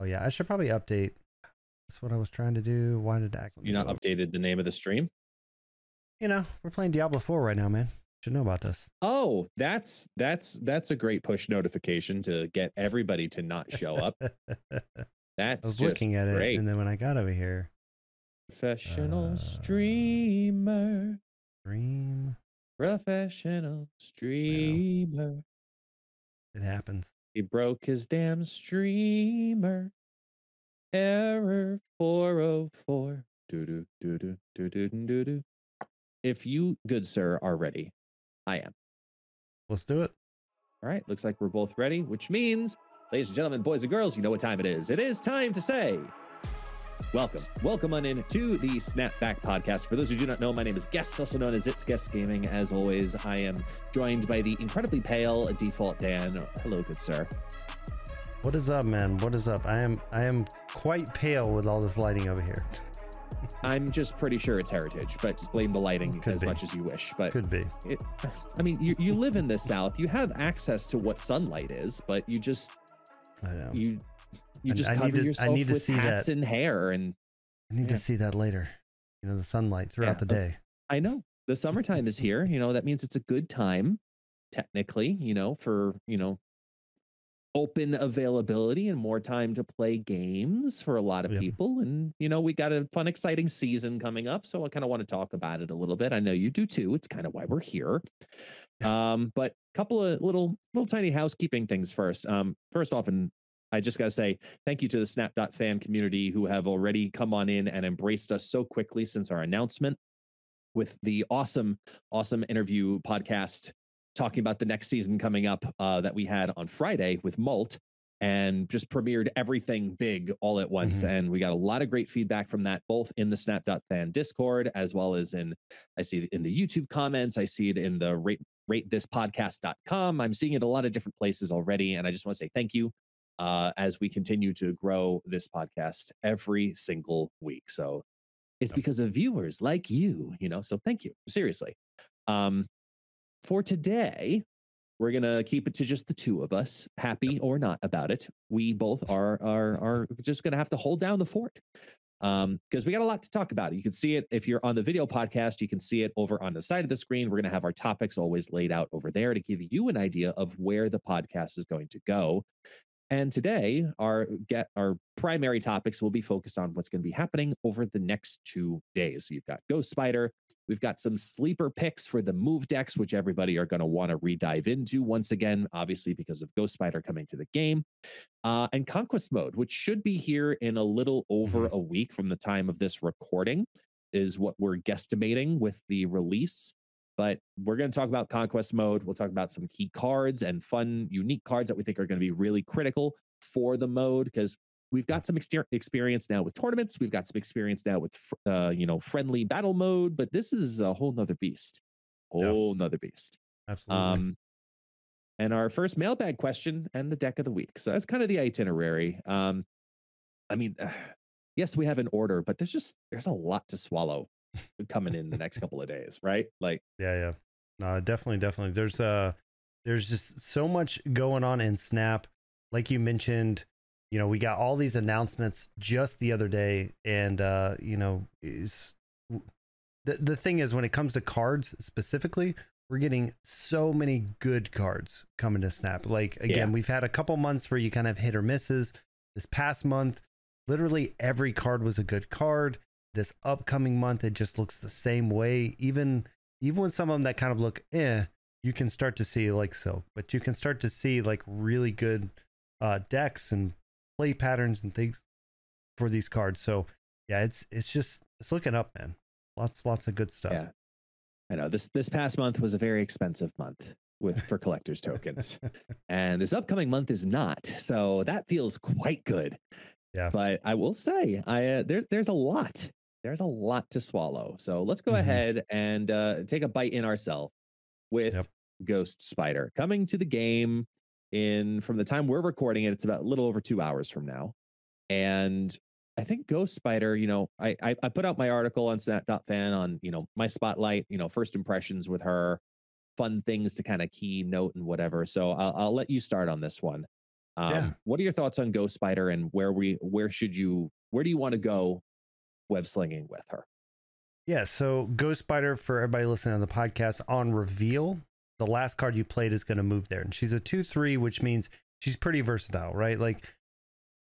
Oh yeah, I should probably update. That's what I was trying to do. Why did I? You not updated the name of the stream? You know, we're playing Diablo 4 right now, man. Should know about this. Oh, that's that's that's a great push notification to get everybody to not show up. That's I was just looking at great. it, and then when I got over here, Professional Uh, streamer. stream, Professional streamer. it happens. He broke his damn streamer. Error 404. Doo doo doo doo doo doo doo doo. If you, good sir, are ready, I am. Let's do it. All right, looks like we're both ready, which means, ladies and gentlemen, boys and girls, you know what time it is. It is time to say, Welcome. Welcome on in to the Snapback Podcast. For those who do not know, my name is Guest, also known as It's Guest Gaming. As always, I am joined by the incredibly pale Default Dan. Hello, good sir. What is up, man? What is up? I am I am quite pale with all this lighting over here. I'm just pretty sure it's heritage, but blame the lighting Could as be. much as you wish. But Could be. it, I mean, you, you live in the South. You have access to what sunlight is, but you just I know. you you just I cover to- I yourself need to with see hats that. and hair and I need yeah. to see that later. You know, the sunlight throughout Yeah, the day. I know the summertime is here. You know, that means it's a good time, technically, you know, for, you know, open availability and more time to play games for a lot of Yep. people. And, you know, we got a fun, exciting season coming up. So I kind of want to talk about it a little bit. I know you do too. It's kind of why we're here. Um, but a couple of little, little tiny housekeeping things first. Um, first off, and I just got to say thank you to the Snap fan community who have already come on in and embraced us so quickly since our announcement with the awesome, awesome interview podcast talking about the next season coming up uh, that we had on Friday with Molt and just premiered everything big all at once. Mhm. And we got a lot of great feedback from that, both in the Snap.fan Discord as well as in, I see it in the YouTube comments. I see it in the rate, ratethispodcast.com. I'm seeing it a lot of different places already. And I just want to say thank you uh, as we continue to grow this podcast every single week. So it's because of viewers like you, you know. So thank you, seriously. Um, for today, we're gonna keep it to just the two of us, happy or not about it. We both are are are just gonna have to hold down the fort. Um, because we got a lot to talk about. You can see it if you're on the video podcast, you can see it over on the side of the screen. We're gonna have our topics always laid out over there to give you an idea of where the podcast is going to go. And today, our get our primary topics will be focused on what's going to be happening over the next two days. You've got Ghost Spider. We've got some sleeper picks for the move decks, which everybody are going to want to re-dive into once again, obviously because of Ghost Spider coming to the game, uh, and Conquest Mode, which should be here in a little over a week from the time of this recording, is what we're guesstimating with the release but we're going to talk about conquest mode we'll talk about some key cards and fun unique cards that we think are going to be really critical for the mode because we've got some experience now with tournaments we've got some experience now with uh, you know friendly battle mode but this is a whole nother beast whole nother beast. Absolutely. um and our first mailbag question and the deck of the week so that's kind of the itinerary. Um i mean yes we have an order but there's just there's a lot to swallow coming in the next couple of days right like Yeah, yeah. No, definitely, definitely. There's uh there's just so much going on in Snap. Like you mentioned, you know, we got all these announcements just the other day, and uh, you know, is the the thing is when it comes to cards specifically, we're getting so many good cards coming to Snap. Like again, Yeah. we've had a couple months where you kind of hit or misses. This past month, literally every card was a good card. This upcoming month, it just looks the same way. Even even with some of them that kind of look eh, you can start to see like so, but you can start to see like really good uh, decks and play patterns and things for these cards. So yeah, it's it's just it's looking up, man. Lots lots of good stuff. Yeah. I know this this past month was a very expensive month with for collectors tokens. and this upcoming month is not. So that feels quite good. Yeah. But I will say, I uh, there there's a lot. There's a lot to swallow. So let's go Mhm. ahead and uh, take a bite in ourselves with Yep. Ghost Spider coming to the game in from the time we're recording it. It's about a little over two hours from now, and I think Ghost Spider, you know, I, I I put out my article on Snap.fan on, you know, my spotlight, you know, first impressions with her, fun things to kind of keynote and whatever. So I'll I'll let you start on this one. Um, Yeah. What are your thoughts on Ghost Spider and where we where should you where do you want to go web slinging with her? Yeah, so Ghost Spider for everybody listening on the podcast on reveal, the last card you played is going to move there, and she's a two three, which means she's pretty versatile, right? Like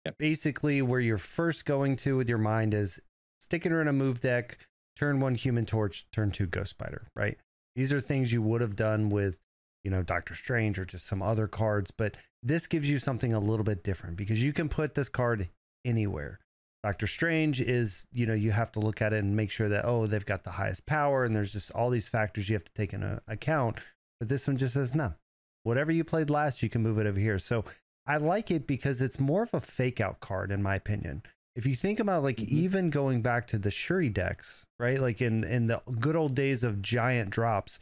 Yep. basically where you're first going to with your mind is sticking her in a move deck, turn one Human Torch, turn two Ghost Spider, right? These are things you would have done with, you know, Doctor Strange or just some other cards, but this gives you something a little bit different because you can put this card anywhere. Doctor Strange is, you know, you have to look at it and make sure that, oh, they've got the highest power and there's just all these factors you have to take into account. But this one just says, no, whatever you played last, you can move it over here. So I like it because it's more of a fake out card, in my opinion. If you think about like Mhm. even going back to the Shuri decks, right? Like in, in the good old days of giant drops,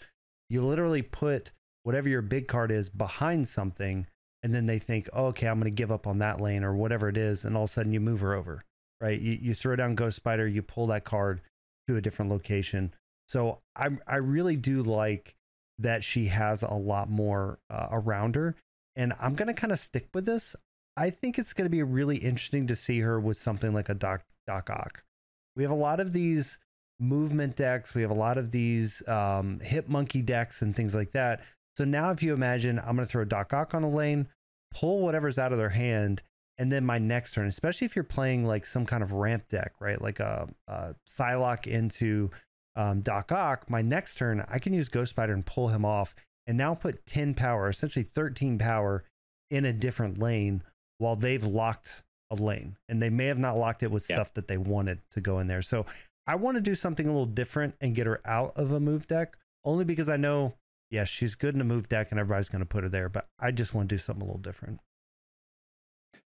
you literally put whatever your big card is behind something and then they think, oh, okay, I'm going to give up on that lane or whatever it is, and all of a sudden you move her over, right? You, you throw down Ghost Spider, you pull that card to a different location. So I I really do like that she has a lot more uh, around her, and I'm gonna kind of stick with this. I think it's gonna be really interesting to see her with something like a Doc Doc Ock. We have a lot of these movement decks. We have a lot of these um, Hit Monkey decks and things like that. So now, if you imagine, I'm going to throw a Doc Ock on a lane, pull whatever's out of their hand, and then my next turn, especially if you're playing like some kind of ramp deck, right? Like a, a Psylocke into um, Doc Ock, my next turn, I can use Ghost Spider and pull him off and now put 10 power, essentially 13 power in a different lane while they've locked a lane. And they may have not locked it with Yeah. stuff that they wanted to go in there. So I want to do something a little different and get her out of a move deck only because I know, yes, she's good in a move deck and everybody's going to put her there, but I just want to do something a little different.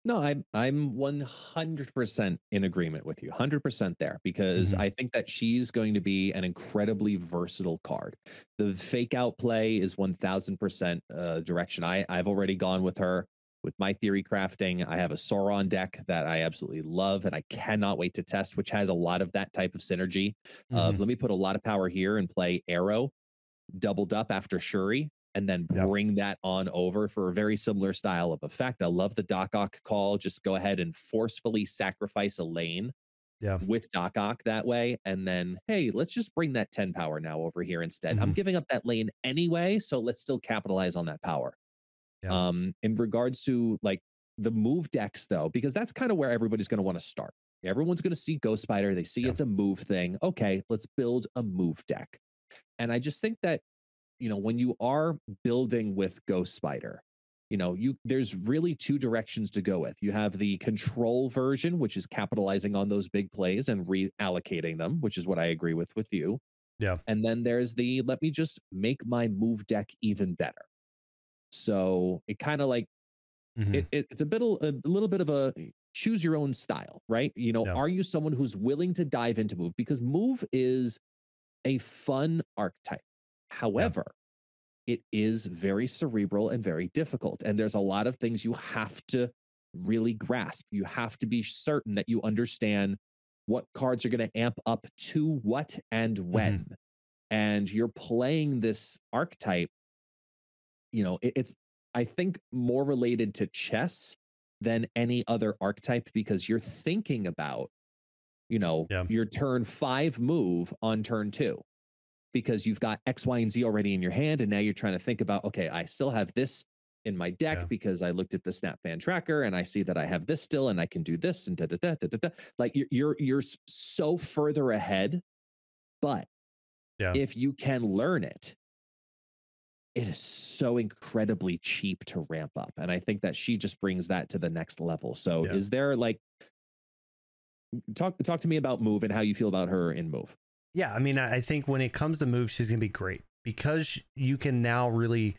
No, I'm I'm 100% in agreement with you. 100% there because Mhm. I think that she's going to be an incredibly versatile card. The fake out play is 1000% uh, direction. I I've already gone with her with my theory crafting. I have a Sauron deck that I absolutely love and I cannot wait to test which has a lot of that type of synergy of Mhm. let me put a lot of power here and play Aero doubled up after Shuri and then Yep. bring that on over for a very similar style of effect. I love the Doc Ock call. Just go ahead and forcefully sacrifice a lane Yeah. with Doc Ock that way. And then, hey, let's just bring that 10 power now over here instead. I'm Mhm. giving up that lane anyway, so let's still capitalize on that power. Yeah. Um, in regards to like the move decks, though, because that's kind of where everybody's going to want to start. Everyone's going to see Ghost Spider. They see Yeah. it's a move thing. Okay, let's build a move deck. And I just think that, you know, when you are building with Ghost Spider, you know, you there's really two directions to go with. You have the control version, which is capitalizing on those big plays and reallocating them, which is what I agree with with you. Yeah. And then there's the let me just make my move deck even better. So it kind of like Mhm. it, it- it's a bit a little bit of a choose your own style, right? You know, Yeah. are you someone who's willing to dive into move because move is a fun archetype. However, it is very cerebral and very difficult and there's a lot of things you have to really grasp. You have to be certain that you understand what cards are going to amp up to what and mm-hmm. when. And you're playing this archetype you know, it, it's I think more related to chess than any other archetype because you're thinking about, you know, Yeah. your turn five move on turn two because you've got X, Y, and Z already in your hand. And now you're trying to think about, okay, I still have this in my deck Yeah. because I looked at the snap fan tracker and I see that I have this still and I can do this and da da da da da. da. Like you're you're you're so further ahead, but Yeah. if you can learn it, it is so incredibly cheap to ramp up. And I think that she just brings that to the next level. So Yeah. is there like talk talk to me about move and how you feel about her in move? Yeah, I mean, I think when it comes to moves, she's gonna be great because you can now really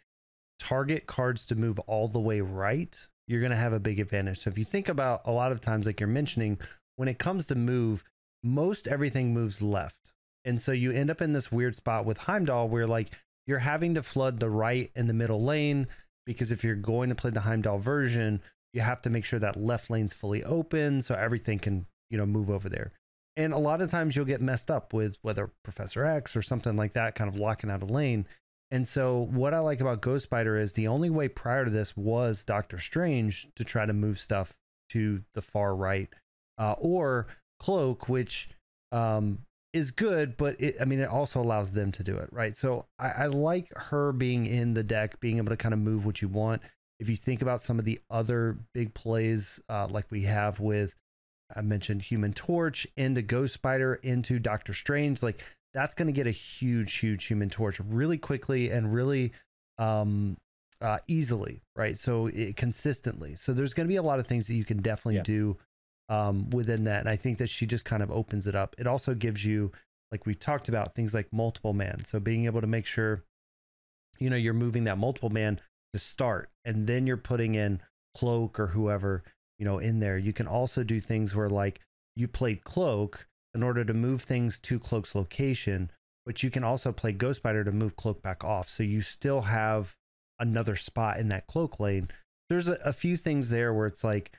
target cards to move all the way right. You're gonna have a big advantage. So if you think about a lot of times, like you're mentioning, when it comes to move, most everything moves left, and so you end up in this weird spot with Heimdall where like you're having to flood the right and the middle lane because if you're going to play the Heimdall version, you have to make sure that left lane's fully open so everything can you know move over there. And a lot of times you'll get messed up with whether Professor X or something like that kind of locking out a lane. And so, what I like about Ghost Spider is the only way prior to this was Doctor Strange to try to move stuff to the far right, uh, or Cloak, which um, is good, but it, I mean, it also allows them to do it, right? So, I, I like her being in the deck, being able to kind of move what you want. If you think about some of the other big plays, uh, like we have with, I mentioned Human Torch into Ghost Spider into Doctor Strange, like that's going to get a huge, huge human torch really quickly and really um, uh, easily, right? So it, consistently. So there's going to be a lot of things that you can definitely yeah. do um, within that. And I think that she just kind of opens it up. It also gives you, like we talked about, things like multiple man. So being able to make sure, you know, you're moving that multiple man to start and then you're putting in cloak or whoever, you know, in there. You can also do things where like you played cloak in order to move things to Cloak's location, but you can also play Ghost Spider to move Cloak back off. So you still have another spot in that Cloak lane. There's a, a few things there where it's like,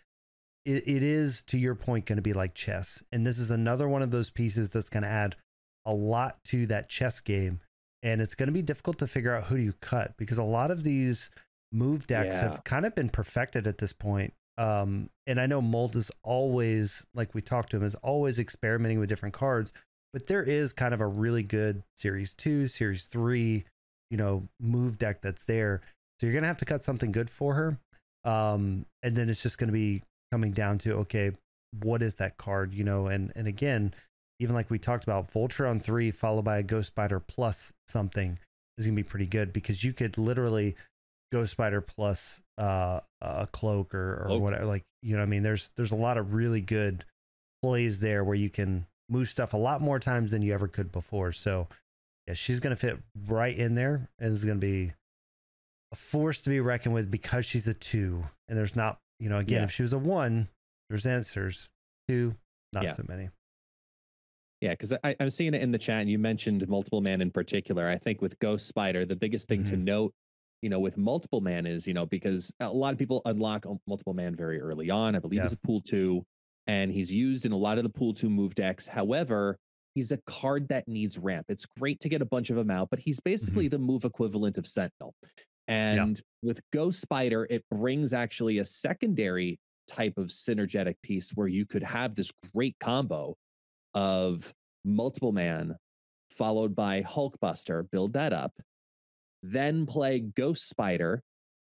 it, it is, to your point, going to be like chess. And this is another one of those pieces that's going to add a lot to that chess game. And it's going to be difficult to figure out who do you cut because a lot of these move decks yeah. have kind of been perfected at this point um, and I know Molt is always, like we talked to him, is always experimenting with different cards, but there is kind of a really good series two, series three, you know, move deck that's there. So you're gonna have to cut something good for her. Um, and then it's just gonna be coming down to okay, what is that card, you know, and and again, even like we talked about, Vulture three followed by a Ghost Spider plus something is gonna be pretty good because you could literally Ghost Spider plus uh, a cloak or, or whatever. Like you know, I mean, there's there's a lot of really good plays there where you can move stuff a lot more times than you ever could before. So yeah, she's gonna fit right in there, and is gonna be a force to be reckoned with because she's a two, and there's not you know again yeah. if she was a one, there's answers. Two, not yeah. so many. Yeah, because I'm seeing it in the chat. And you mentioned multiple man in particular. I think with Ghost Spider, the biggest thing mm-hmm. to note you know, with multiple man is, you know, because a lot of people unlock multiple man very early on. I believe yeah. he's a pool two, and he's used in a lot of the pool two move decks. However, he's a card that needs ramp. It's great to get a bunch of them out, but he's basically mm-hmm. the move equivalent of Sentinel. And yeah. with Ghost Spider, it brings actually a secondary type of synergetic piece where you could have this great combo of multiple man followed by Hulkbuster, build that up, then play Ghost Spider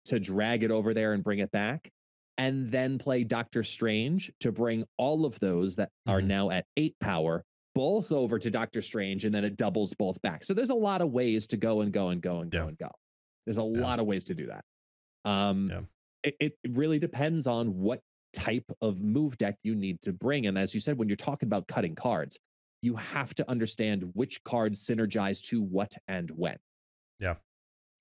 to drag it over there and bring it back, and then play Doctor Strange to bring all of those that mm-hmm. are now at eight power both over to Doctor Strange, and then it doubles both back. So there's a lot of ways to go and go and go and go yeah. and go. There's a yeah. lot of ways to do that. Um, yeah. it, it really depends on what type of move deck you need to bring. And as you said, when you're talking about cutting cards, you have to understand which cards synergize to what and when. Yeah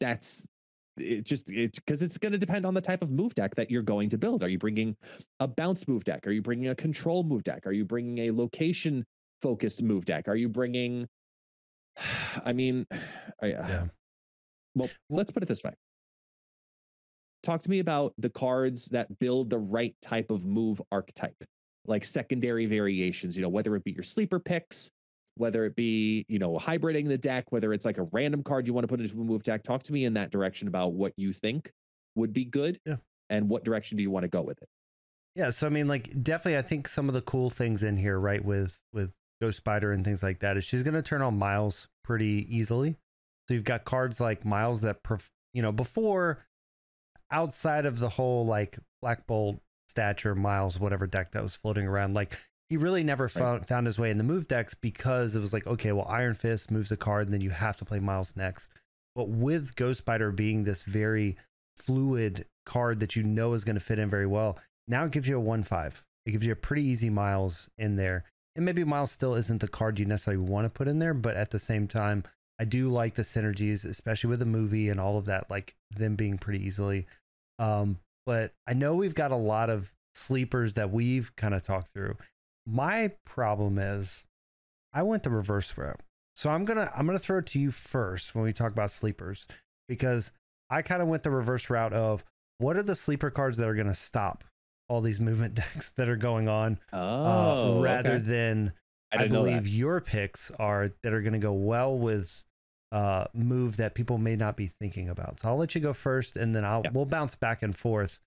that's it just it because it's going to depend on the type of move deck that you're going to build. Are you bringing a bounce move deck? Are you bringing a control move deck? Are you bringing a location focused move deck? Are you bringing? I mean, I, uh, yeah. Well, let's put it this way. Talk to me about the cards that build the right type of move archetype, like secondary variations. You know, whether it be your sleeper picks, whether it be, you know, hybriding the deck, whether it's like a random card you want to put into a move deck. Talk to me in that direction about what you think would be good yeah. and what direction do you want to go with it. Yeah, so I mean like definitely I think some of the cool things in here, right, with with Ghost Spider and things like that is she's going to turn on Miles pretty easily. So you've got cards like Miles that pref- you know, before outside of the whole like Black Bolt stature Miles whatever deck that was floating around like he really never found, found his way in the move decks because it was like, okay, well, Iron Fist moves a card and then you have to play Miles next. But with Ghost Spider being this very fluid card that you know is going to fit in very well, now it gives you a 1 5. It gives you a pretty easy Miles in there. And maybe Miles still isn't the card you necessarily want to put in there, but at the same time, I do like the synergies, especially with the movie and all of that, like them being pretty easily. Um, but I know we've got a lot of sleepers that we've kind of talked through. My problem is I went the reverse route. So I'm gonna I'm gonna throw it to you first when we talk about sleepers because I kind of went the reverse route of what are the sleeper cards that are gonna stop all these movement decks that are going on, uh, oh, uh, rather okay. than I, I believe your picks are that are gonna go well with uh, move that people may not be thinking about. So I'll let you go first, and then I'll Yep. we'll bounce back and forth.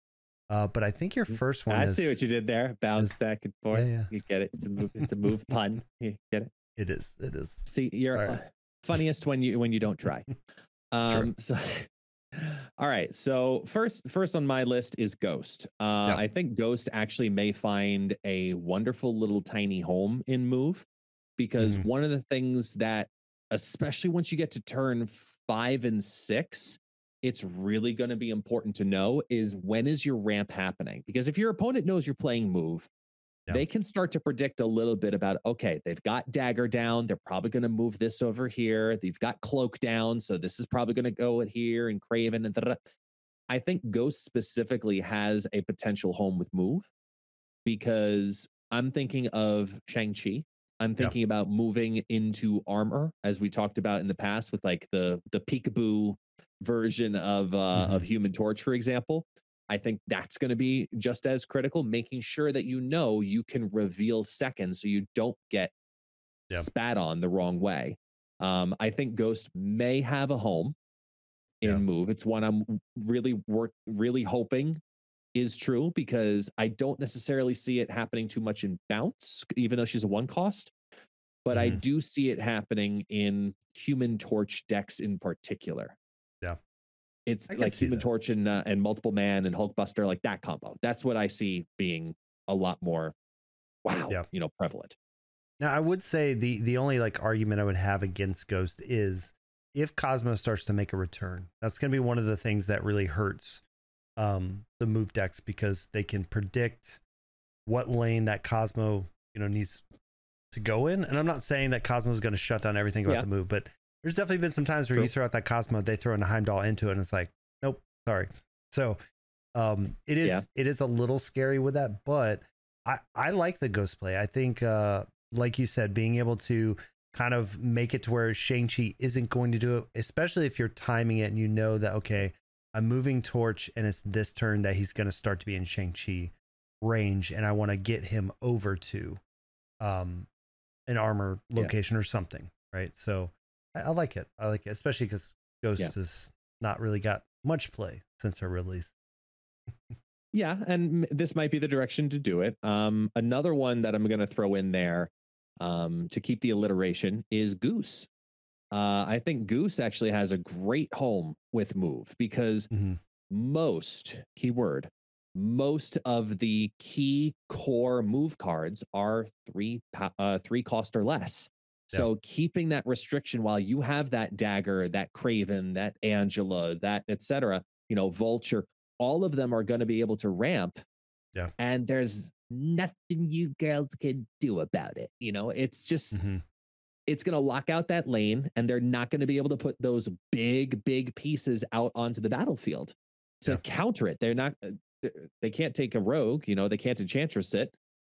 Uh, but I think your first one Mm, I is see what you did there. Bounce is- back and forth. yeah. You get it. It's a move. It's a move pun. You get it. it is it is See, you're right. uh, funniest when you when you don't try. Um, so, all right. So first, first on my list is Ghost. Uh, Yeah. I think Ghost actually may find a wonderful little tiny home in Move, because Mhm. one of the things that, especially once you get to turn five and six, it's really going to be important to know is when is your ramp happening? Because if your opponent knows you're playing Move, Yeah. they can start to predict a little bit about okay they've got dagger down they're probably going to move this over here they've got cloak down so this is probably going to go at here and Kraven and da-da-da. i think ghost specifically has a potential home with move because i'm thinking of shang-chi i'm thinking about moving into armor as we talked about in the past with like the the peekaboo version of uh of human torch for example I think that's going to be just as critical, making sure that you know you can reveal seconds so you don't get Yep. spat on the wrong way. Um, I think Ghost may have a home in Yeah. Move. It's one I'm really work really hoping is true because I don't necessarily see it happening too much in Bounce, even though she's a one cost. But I Mhm. do see it happening in Human Torch decks in particular. Yeah. It's like Human that. Torch and uh, and Multiple Man and Hulkbuster, like that combo. That's what I see being a lot more, wow, Yeah. you know, prevalent. Now, I would say the the only like argument I would have against Ghost is if Cosmo starts to make a return. That's going to be one of the things that really hurts um, the move decks because they can predict what lane that Cosmo you know needs to go in. And I'm not saying that Cosmo is going to shut down everything about Yeah. the move, but there's definitely been some times where True. you throw out that Cosmo, they throw in a Heimdall into it, and it's like, nope, sorry. So um, it is Yeah. it is a little scary with that, but I I like the ghost play. I think uh, like you said, being able to kind of make it to where Shang-Chi isn't going to do it, especially if you're timing it and you know that, okay, I'm moving Torch and it's this turn that he's going to start to be in Shang-Chi range and I want to get him over to um, an armor Yeah. location or something, right? So I, I like it. I like it, especially because Ghost Yeah. has not really got much play since her release. Yeah, and m- this might be the direction to do it. Um, another one that I'm going to throw in there um, to keep the alliteration is Goose. Uh, I think Goose actually has a great home with Move because Mhm. most keyword most of the key core move cards are three uh, three cost or less. So keeping that restriction while you have that dagger, that Kraven, that Angela, that etc. You know, Vulture, all of them are going to be able to ramp. Yeah. And there's nothing you girls can do about it. You know, it's just Mhm. it's going to lock out that lane and they're not going to be able to put those big big pieces out onto the battlefield to Yeah. counter it they're not uh, they- they can't take a rogue you know they can't enchantress it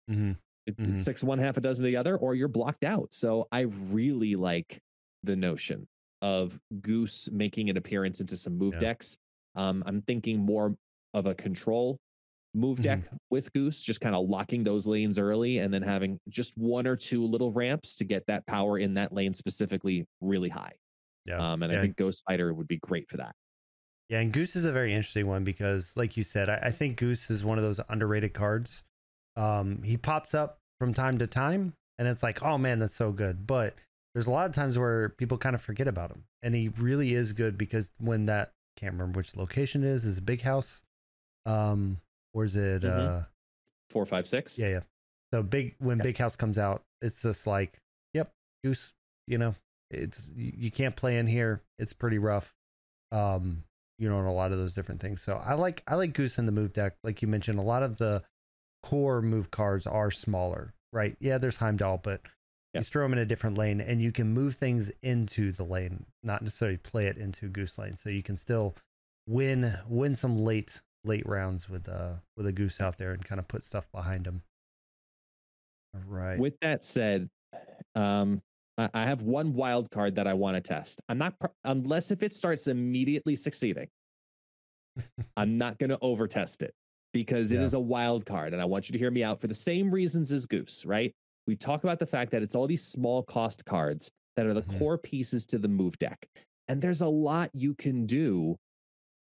Mhm. It- Mhm. it's six one half a dozen the other or you're blocked out so i really like the notion of goose making an appearance into some move Yeah. decks um, i'm thinking more of a control move deck with goose just kind of locking those lanes early and then having just one or two little ramps to get that power in that lane specifically really high Yeah. um, and Yeah. i think ghost spider would be great for that Yeah, and Goose is a very interesting one because, like you said, I, I think Goose is one of those underrated cards. Um, he pops up from time to time, and it's like, oh man, that's so good. But there's a lot of times where people kind of forget about him, and he really is good because when that can't remember which location it is, is a Big House, um, or is it? Mhm. Uh, four five six yeah, yeah. So big when Yeah. Big House comes out, it's just like, yep, Goose. You know, it's you, you can't play in here. It's pretty rough. Um, you know, and a lot of those different things. So I like I like Goose in the move deck. Like you mentioned, a lot of the core move cards are smaller, right? Yeah, there's Heimdall, but Yeah. you throw them in a different lane, and you can move things into the lane, not necessarily play it into Goose lane. So you can still win win some late late rounds with uh with a Goose out there and kind of put stuff behind him. All right. with that said um I, I have one wild card that i want to test i'm not pr- unless if it starts immediately succeeding i'm not going to over test it because it Yeah. is a wild card and i want you to hear me out for the same reasons as goose right we talk about the fact that it's all these small cost cards that are the Mhm. core pieces to the move deck. And there's a lot you can do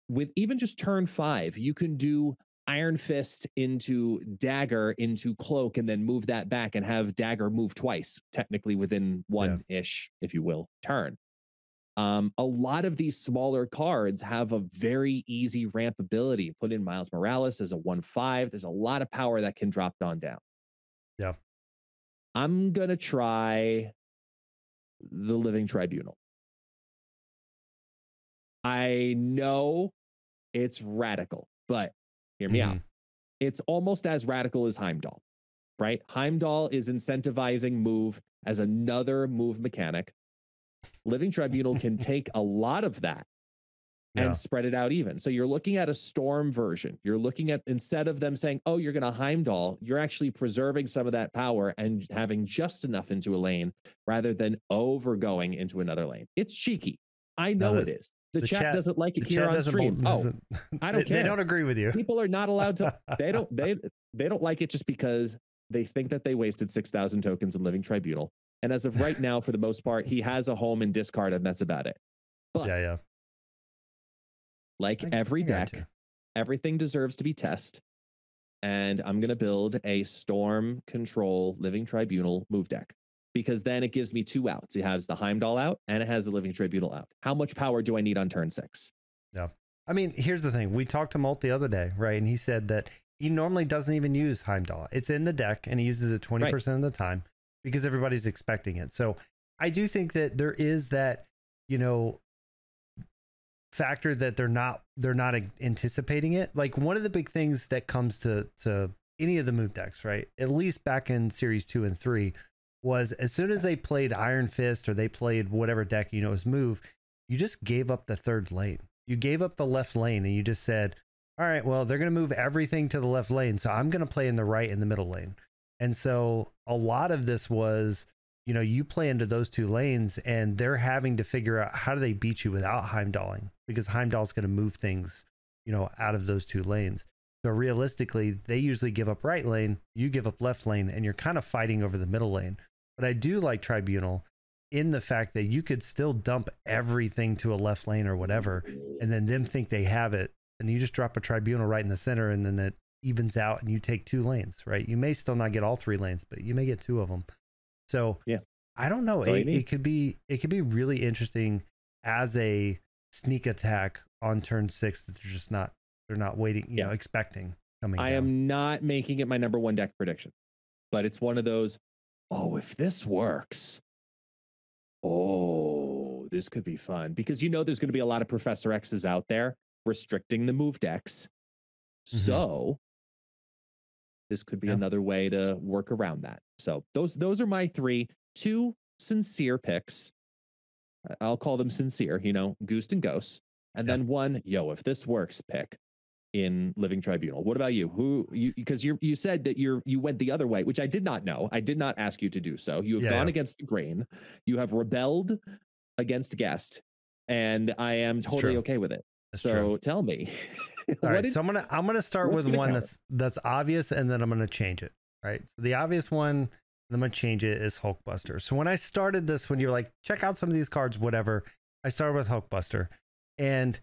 with even just turn five. You can do Iron Fist into Dagger into Cloak and then move that back and have Dagger move twice, technically within one ish, if you will, turn. Um, a lot of these smaller cards have a very easy ramp ability. Put in Miles Morales as a 1 5. There's a lot of power that can drop on down. Yeah. I'm going to try the Living Tribunal. I know it's radical, but hear me out. Mhm. It's almost as radical as Heimdall, right? Heimdall is incentivizing move as another move mechanic. Living Tribunal can take a lot of that and Yeah. spread it out even. So you're looking at a storm version. You're looking at instead of them saying, "Oh, you're going to Heimdall," you're actually preserving some of that power and having just enough into a lane rather than overgoing into another lane. It's cheeky. I know the- it is. The, the chat, chat- doesn't like it here on stream. Oh, I don't they, they don't agree with you. people are not allowed to. They don't. They they don't like it just because they think that they wasted six thousand tokens in Living Tribunal. And as of right now, for the most part, he has a home in discard, and that's about it. But yeah, yeah. like I- every I deck, everything deserves to be tested. And I'm going to build a Storm Control Living Tribunal move deck because then it gives me two outs. It has the Heimdall out and it has the Living Tribunal out. How much power do I need on turn six? Yeah. I mean, here's the thing. We talked to Molt the other day, right? And he said that he normally doesn't even use Heimdall. It's in the deck and he uses it 20% of the time because everybody's expecting it. So I do think that there is that, you know, factor that they're not they're not anticipating it. Like one of the big things that comes to to any of the move decks, right? At least back in series 2 and 3 was as soon as they played Iron Fist or they played whatever deck you know was move, you just gave up the third lane. You gave up the left lane and you just said, all right, well, they're going to move everything to the left lane. So I'm going to play in the right and the middle lane. And so a lot of this was, you know, you play into those two lanes and they're having to figure out how do they beat you without Heimdalling because Heimdall's going to move things, you know, out of those two lanes. So realistically, they usually give up right lane, you give up left lane, and you're kind of fighting over the middle lane. But I do like Tribunal in the fact that you could still dump everything to a left lane or whatever, and then them think they have it, and you just drop a Tribunal right in the center, and then it evens out, and you take two lanes, right? You may still not get all three lanes, but you may get two of them. So Yeah. I don't know. That's all you It, it could be it could be really interesting as a sneak attack on turn six that they're just not they're not waiting, you Yeah. know, expecting coming. I down. am not making it my number one deck prediction, but it's one of those. Oh, if this works, oh, this could be fun because you know there's going to be a lot of Professor X's out there restricting the move decks. Mhm. So this could be Yeah. another way to work around that. So those those are my three, two sincere picks. I'll call them sincere, you know, Goose and Ghost, and Yeah. then one, yo, if this works, pick in Living Tribunal. What about you? Who you because you you said that you're you went the other way, which I did not know. I did not ask you to do so. You have Yeah, gone against the grain. You have rebelled against guest, and I am totally okay with it. That's so true. tell me. All right, did- so I'm gonna I'm gonna start with gonna one that's that's obvious, and then I'm gonna change it. Right. So the obvious one, I'm gonna change it is Hulkbuster. So when I started this, when you're like, check out some of these cards, whatever, I started with Hulkbuster, and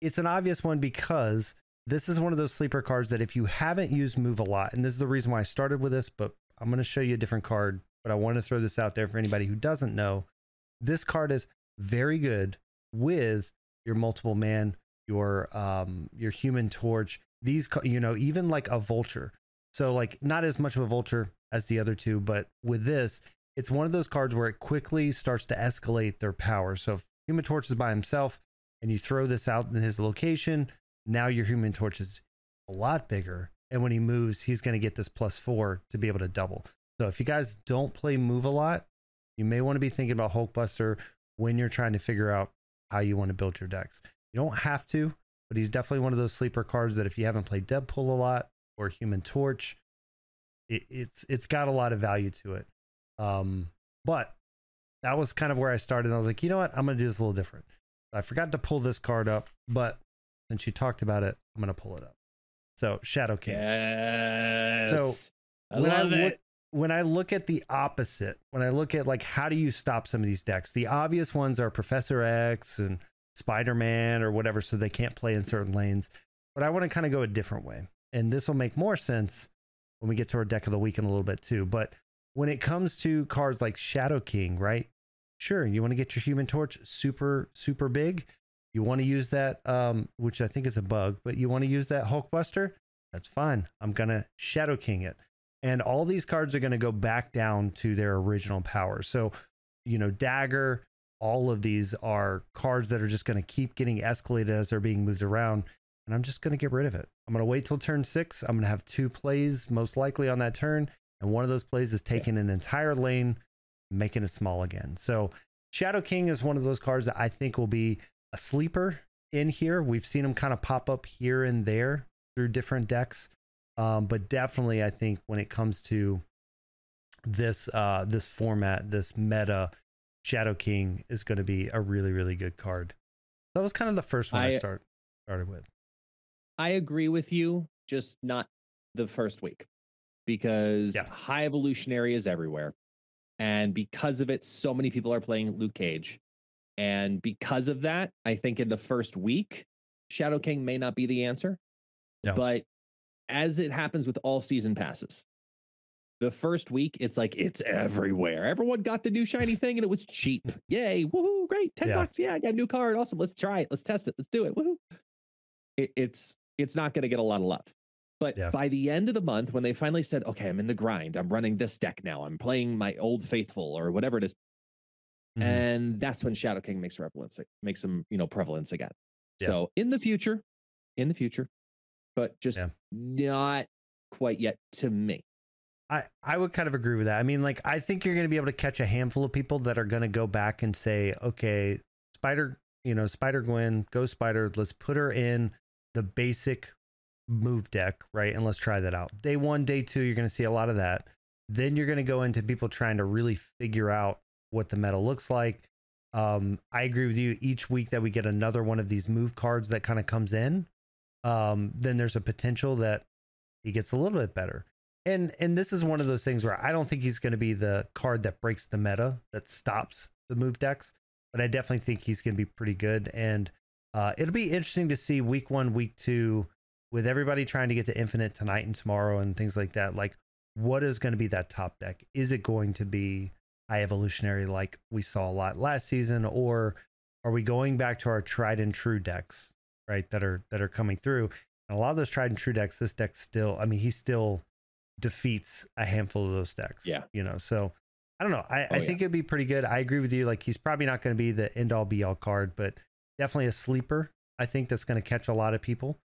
it's an obvious one because this is one of those sleeper cards that if you haven't used move a lot, and this is the reason why I started with this, but I'm gonna show you a different card. But I want to throw this out there for anybody who doesn't know. This card is very good with your multiple man, your um your human torch. These you know even like a vulture. So like not as much of a vulture as the other two, but with this, it's one of those cards where it quickly starts to escalate their power. So if Human Torch is by himself and you throw this out in his location, now your Human Torch is a lot bigger. And when he moves, he's going to get this plus four to be able to double. So if you guys don't play move a lot, you may want to be thinking about Hulkbuster when you're trying to figure out how you want to build your decks. You don't have to, but he's definitely one of those sleeper cards that if you haven't played Deadpool a lot or Human Torch, it, it's it's got a lot of value to it. Um, but that was kind of where I started. I was like, you know what, I'm gonna do this a little different. I forgot to pull this card up, but since you talked about it, I'm gonna pull it up. So Shadow King. Yes. So, I when I love look- it. when I look at the opposite, when I look at like how do you stop some of these decks, the obvious ones are Professor X and Spider Man or whatever, so they can't play in certain lanes. But I want to kind of go a different way. And this will make more sense when we get to our deck of the week in a little bit too. But when it comes to cards like Shadow King, right? Sure, you want to get your Human Torch super, super big. You want to use that, um, which I think is a bug, but you want to use that Hulkbuster. That's fine. I'm gonna Shadow King it and all these cards are going to go back down to their original power. So, you know, Dagger, all of these are cards that are just going to keep getting escalated as they're being moved around. And I'm just going to get rid of it. I'm going to wait till turn six. I'm going to have two plays most likely on that turn. And one of those plays is taking an entire lane, making it small again. So, Shadow King is one of those cards that I think will be a sleeper in here. We've seen them kind of pop up here and there through different decks. Um, but definitely, I think when it comes to this uh, this format, this meta, Shadow King is going to be a really really good card. That was kind of the first one I, I start started with. I agree with you, just not the first week because yeah. high evolutionary is everywhere. And because of it, so many people are playing Luke Cage. And because of that, I think in the first week, Shadow King may not be the answer. No. But as it happens with all season passes. The first week, it's like it's everywhere. Everyone got the new shiny thing and it was cheap. Yay. Woohoo. Great. 10 yeah. bucks. Yeah, I got a new card. Awesome. Let's try it. Let's test it. Let's do it. Woohoo. It, it's it's not going to get a lot of love. But yeah. by the end of the month, when they finally said, okay, I'm in the grind, I'm running this deck now, I'm playing my old faithful or whatever it is, mm-hmm. And that's when Shadow King makes prevalence, makes some, you know, prevalence again. Yeah. So in the future, in the future, but just not quite yet to me. I, I would kind of agree with that. I mean, like, I think you're going to be able to catch a handful of people that are going to go back and say, okay, Spider, you know, Spider Gwen, go Spider, let's put her in the basic move deck, right? And let's try that out. Day one, day two, you're going to see a lot of that. Then you're going to go into people trying to really figure out what the meta looks like. Um, I agree with you. Each week that we get another one of these move cards that kind of comes in, um, then there's a potential that he gets a little bit better. And and this is one of those things where I don't think he's going to be the card that breaks the meta that stops the move decks, but I definitely think he's going to be pretty good. And uh, it'll be interesting to see week one, week two, with everybody trying to get to infinite tonight and tomorrow and things like that. Like, what is going to be that top deck? Is it going to be high evolutionary like we saw a lot last season, or are we going back to our tried and true decks right that are that are coming through and a lot of those tried and true decks this deck still i mean he's still defeats a handful of those decks yeah you know so i don't know i, oh, I think yeah. it'd be pretty good i agree with you like he's probably not going to be the end all be all card but definitely a sleeper i think that's going to catch a lot of people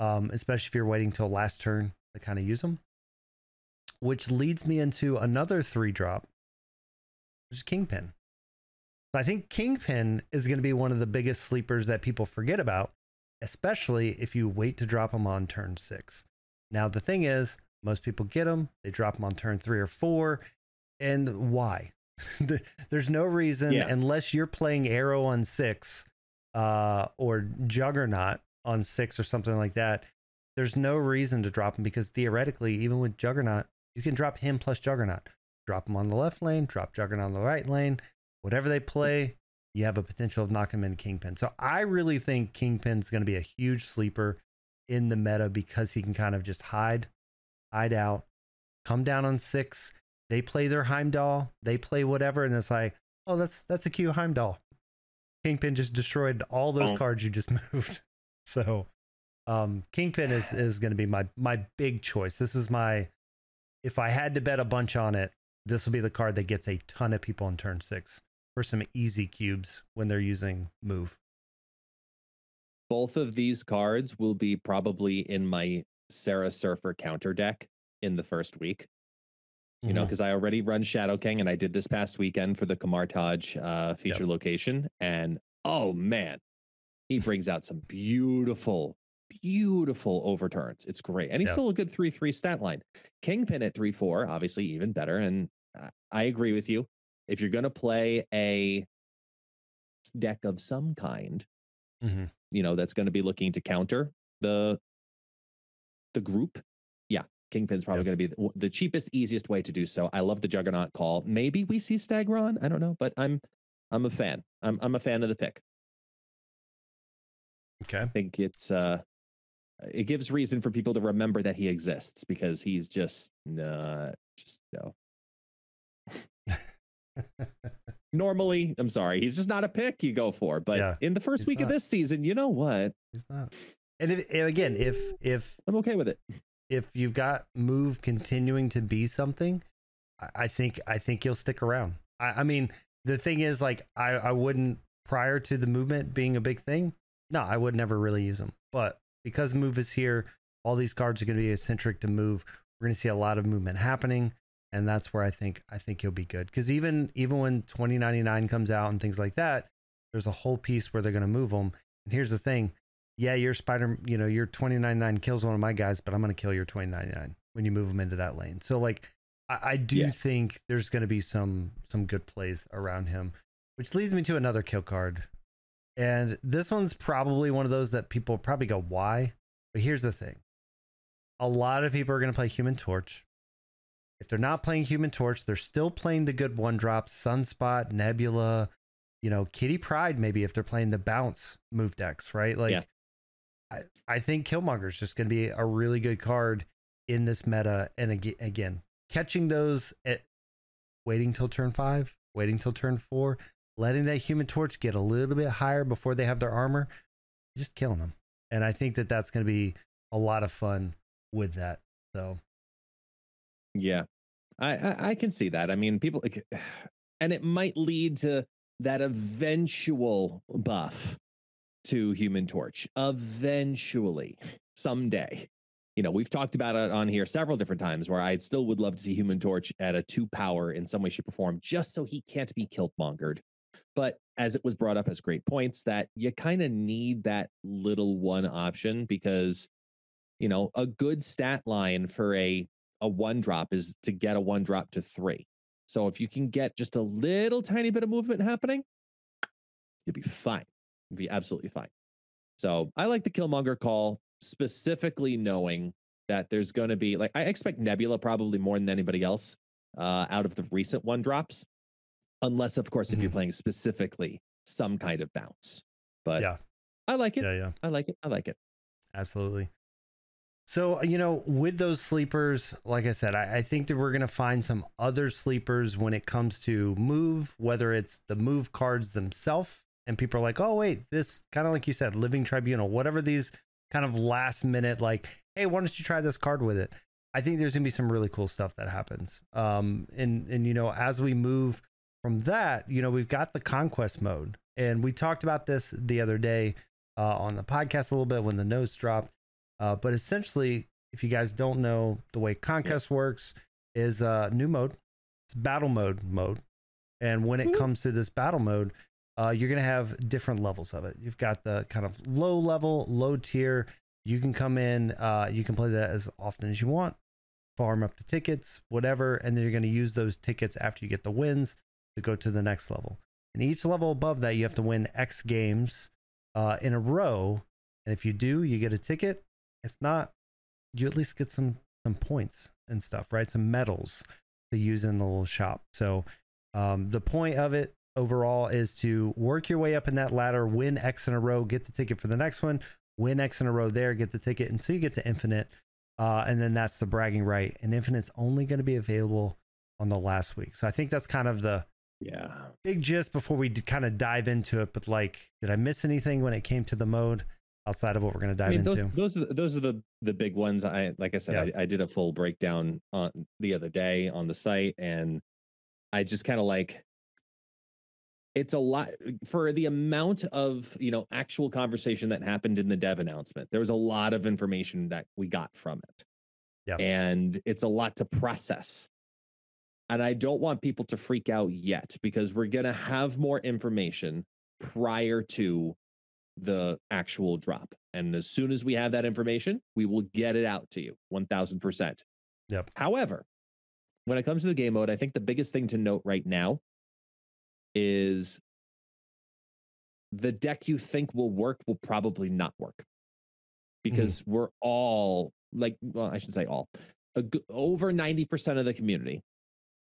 um, especially if you're waiting till last turn to kind of use them which leads me into another three drop which is kingpin I think Kingpin is going to be one of the biggest sleepers that people forget about especially if you wait to drop him on turn six. Now, the thing is, most people get them, they drop them on turn three or four. And why? There's no reason, yeah. unless you're playing Aero on six uh, or Juggernaut on six or something like that. There's no reason to drop him because theoretically, even with Juggernaut, you can drop him plus Juggernaut. Drop him on the left lane, drop Juggernaut on the right lane. Whatever they play, you have a potential of knocking him into Kingpin. So I really think Kingpin's going to be a huge sleeper in the meta because he can kind of just hide, hide out, come down on six. They play their Heimdall, they play whatever, and it's like, oh, that's that's a cute Heimdall. Kingpin just destroyed all those oh. cards you just moved. So um, Kingpin is is going to be my my big choice. This is my if I had to bet a bunch on it, this will be the card that gets a ton of people in turn six for some easy cubes when they're using move. Both of these cards will be probably in my Sera Surfer counter deck in the first week. You mm-hmm. know, because I already run Shadow King and I did this past weekend for the Kamar-Taj uh, feature yep. location. And oh man, he brings out some beautiful, beautiful overturns. It's great. And he's yep. still a good 3 3 stat line. Kingpin at 3 4, obviously even better. And I agree with you if you're going to play a deck of some kind, mm-hmm. you know, that's going to be looking to counter the the group, yeah, Kingpin's probably Yep. going to be the, cheapest, easiest way to do so. I love the Juggernaut call. Maybe we see Stegron. I don't know, but I'm I'm a fan. I'm I'm a fan of the pick. Okay. I think it's uh it gives reason for people to remember that he exists because he's just not just no. Normally, I'm sorry, he's just not a pick you go for. But Yeah, in the first week of this season, you know what? He's not. And if, and again, if if I'm okay with it. if you've got move continuing to be something, I, I think I think you'll stick around. I, I mean, the thing is, like, I I wouldn't prior to the movement being a big thing. No, I would never really use them. But because move is here, all these cards are going to be eccentric to move. We're going to see a lot of movement happening, and that's where I think I think you'll be good. Because even even when twenty ninety nine comes out and things like that, there's a whole piece where they're going to move them. And here's the thing: yeah, your spider, you know, your 2099 kills one of my guys, but I'm going to kill your 2099 when you move them into that lane. So like, I, I do Yeah. think there's going to be some, some good plays around him, which leads me to another kill card. And this one's probably one of those that people probably go, why? But here's the thing. A lot of people are going to play Human Torch. If they're not playing Human Torch, they're still playing the good one drops, Sunspot, Nebula, you know, Kitty Pryde, maybe if they're playing the bounce move decks, right? Like, Yeah. I, I think Killmonger is just going to be a really good card in this meta. And again, again, catching those at waiting till turn five, waiting till turn four, letting that Human Torch get a little bit higher before they have their armor, just killing them. And I think that that's going to be a lot of fun with that. So Yeah, I, I I can see that. I mean, people, and it might lead to that eventual buff to Human Torch. Eventually, someday. You know, we've talked about it on here several different times where I still would love to see Human Torch at a two power in some way, shape, or form, just so he can't be killmongered. But as it was brought up as great points, that you kind of need that little one option because, you know, a good stat line for a a one drop is to get a one drop to three. So if you can get just a little tiny bit of movement happening, you'll be fine. Be absolutely fine. So I like the Killmonger call, specifically knowing that there's going to be like I expect Nebula probably more than anybody else uh, out of the recent one drops, unless of course if you're Mhm. playing specifically some kind of bounce. But yeah, I like it. yeah, yeah. I like it. I like it. Absolutely. So, you know, with those sleepers, like I said, I, I think that we're going to find some other sleepers when it comes to move, whether it's the move cards themselves. And people are like, oh, wait, this kind of like you said, Living Tribunal, whatever these kind of last minute, like, hey, why don't you try this card with it? I think there's going to be some really cool stuff that happens. Um, and, and, you know, as we move from that, you know, we've got the conquest mode. And we talked about this the other day uh, on the podcast a little bit when the notes dropped. Uh, but essentially, if you guys don't know the way Conquest works, is uh, new mode. It's battle mode mode, and when it Mhm. comes to this battle mode, uh, you're gonna have different levels of it. You've got the kind of low level, low tier. You can come in. Uh, you can play that as often as you want, farm up the tickets, whatever, and then you're gonna use those tickets after you get the wins to go to the next level. And each level above that, you have to win X games uh, in a row. And if you do, you get a ticket. If not, you at least get some some points and stuff, right? Some medals to use in the little shop. So um, the point of it overall is to work your way up in that ladder, win X in a row, get the ticket for the next one, win X in a row there, get the ticket until you get to infinite. Uh, and then that's the bragging right. And infinite's only going to be available on the last week. So I think that's kind of the Yeah. big gist before we kind of dive into it. But like, did I miss anything when it came to the mode outside of what we're going to dive I mean, those into? those are the, those are the the big ones. I like I said, Yeah. I, I did a full breakdown on the other day on the site, and I just kind of like it's a lot for the amount of you know actual conversation that happened in the dev announcement. There was a lot of information that we got from it, Yeah. and it's a lot to process. And I don't want people to freak out yet because we're gonna have more information prior to the actual drop. And as soon as we have that information, we will get it out to you 1000%. Yep. However, when it comes to the game mode, I think the biggest thing to note right now is the deck you think will work will probably not work mm-hmm. because we're all like, well, I should say all. a g- over 90% of the community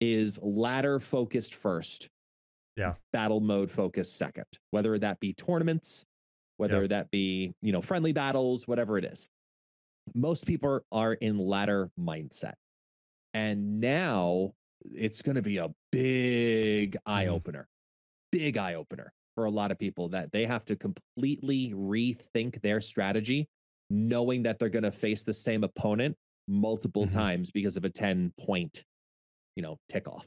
is ladder focused first. Yeah. Battle mode focused second, whether that be tournaments, whether Yep. that be, you know, friendly battles, whatever it is. Most people are in ladder mindset. And now it's going to be a big mm-hmm. eye opener, big eye opener for a lot of people that they have to completely rethink their strategy, knowing that they're going to face the same opponent multiple Mhm. times because of a 10 point, you know, tick off.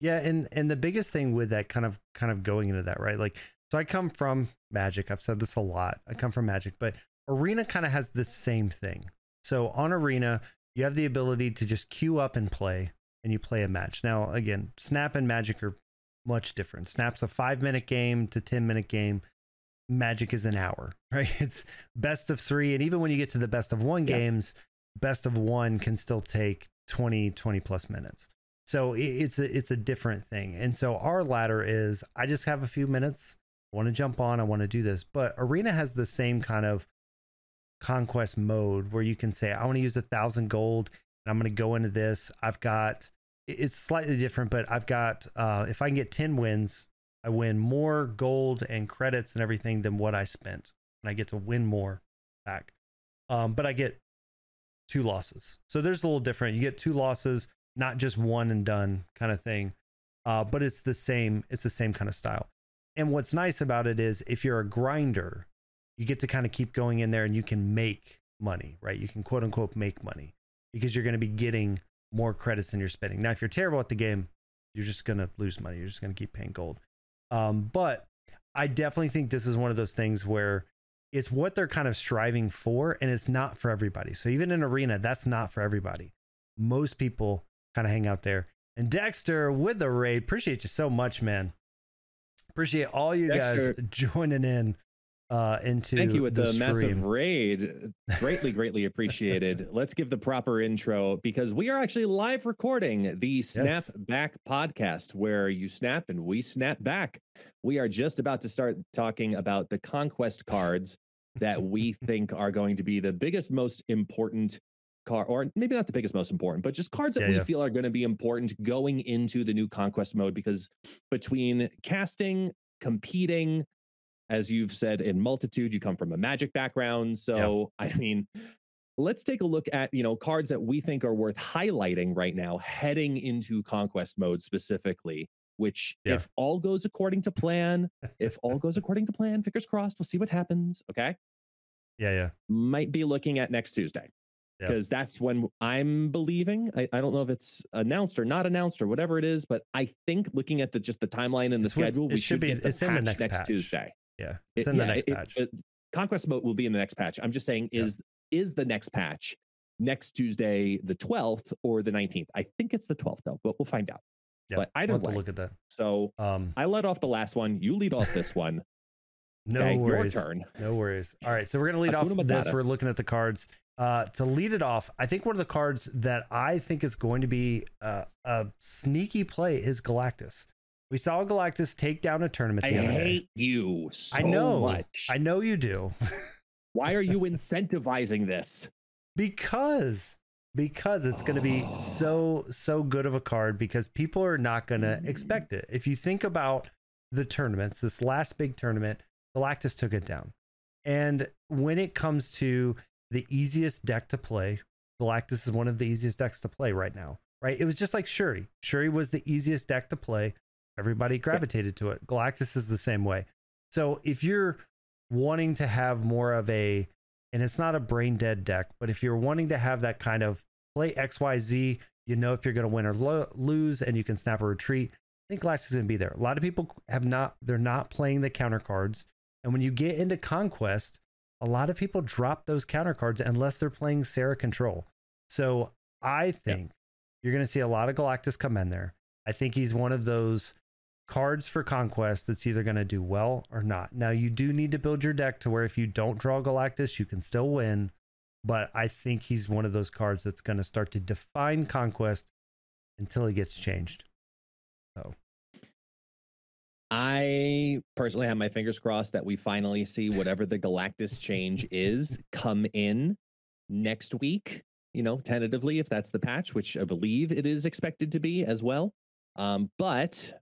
Yeah, and and the biggest thing with that kind of kind of going into that, right? Like, so I come from Magic. I've said this a lot. I come from Magic, but Arena kind of has the same thing. So on Arena, you have the ability to just queue up and play, and you play a match. Now, again, Snap and Magic are much different. Snap's a five minute game to ten minute game. Magic is an hour, right? It's best of three, and even when you get to the best of one Yeah. games, best of one can still take 20, 20 plus minutes. So it's a it's a different thing. And so our ladder is I just have a few minutes, I want to jump on, I want to do this. But Arena has the same kind of conquest mode where you can say, I want to use a thousand gold and I'm going to go into this. I've got it's slightly different, but I've got uh, if I can get 10 wins, I win more gold and credits and everything than what I spent. And I get to win more back. Um, but I get two losses. So there's a little different. You get two losses, not just one and done kind of thing. Uh, but it's the same, it's the same kind of style. And what's nice about it is if you're a grinder, you get to kind of keep going in there and you can make money, right? You can quote unquote make money because you're going to be getting more credits than you're spending. Now, if you're terrible at the game, you're just going to lose money. You're just going to keep paying gold. Um, but I definitely think this is one of those things where it's what they're kind of striving for and it's not for everybody. So even in arena, that's not for everybody. Most people kind of hang out there. And Dexter with the raid, appreciate you so much, man. Appreciate all you Dexter. guys joining in uh into Thank you with the, massive raid. Greatly, greatly appreciated. Let's give the proper intro because we are actually live recording the Snap Yes. Back podcast where you snap and we snap back. We are just about to start talking about the conquest cards that we think are going to be the biggest, most important card, or maybe not the biggest, most important, but just cards that Yeah, we yeah. feel are going to be important going into the new conquest mode because between casting, competing, as you've said in multitude you come from a magic background so i mean let's take a look at you know cards that we think are worth highlighting right now heading into conquest mode specifically which Yeah. if all goes according to plan if all goes according to plan fingers crossed we'll see what happens okay Yeah, yeah. might be looking at next tuesday Yeah. because that's when i'm believing I, I don't know if it's announced or not announced or whatever it is but i think looking at the just the timeline and the It's schedule we should should be- get it's in the patch next patch. tuesday Yeah. It's it- in the yeah, next it- patch. it- conquest mode will be in the next patch. I'm just saying, Yeah. is is the next patch next Tuesday, the 12th or the 19th? I think it's the 12th though, but we'll find out. yeah. but either we'll have to look at that. So Um I led off the last one. You lead off this one. no okay, your worries. turn. No worries. All right, so we're gonna lead off with this. We're looking at the cards. Uh, to lead it off, I think one of the cards that I think is going to be uh, a sneaky play is Galactus. We saw Galactus take down a tournament. I other day. hate you so I know. much. I know you do, Why are you incentivizing this? because because it's going to be so so good of a card because people are not going to expect it. If you think about the tournaments, this last big tournament, Galactus took it down. And when it comes to the easiest deck to play, Galactus is one of the easiest decks to play right now. Right? It was just like Shuri. Shuri was the easiest deck to play. Everybody gravitated to it. Galactus is the same way. So if you're wanting to have more of a and it's not a brain dead deck, but if you're wanting to have that kind of play XYZ, you know if you're going to win or lo- lose and you can snap a retreat, I think Galactus is going to be there. A lot of people have not, they're not playing the counter cards. And when you get into Conquest, a lot of people drop those counter cards unless they're playing Sera Control. So I think you're going to see a lot of Galactus come in there. I think he's one of those cards for Conquest that's either going to do well or not. Now, you do need to build your deck to where if you don't draw Galactus, you can still win. But I think he's one of those cards that's going to start to define Conquest until he gets changed. So, I personally have my fingers crossed that we finally see whatever the Galactus change is come in next week you know, tentatively, if that's the patch, which I believe it is expected to be as well. Um, but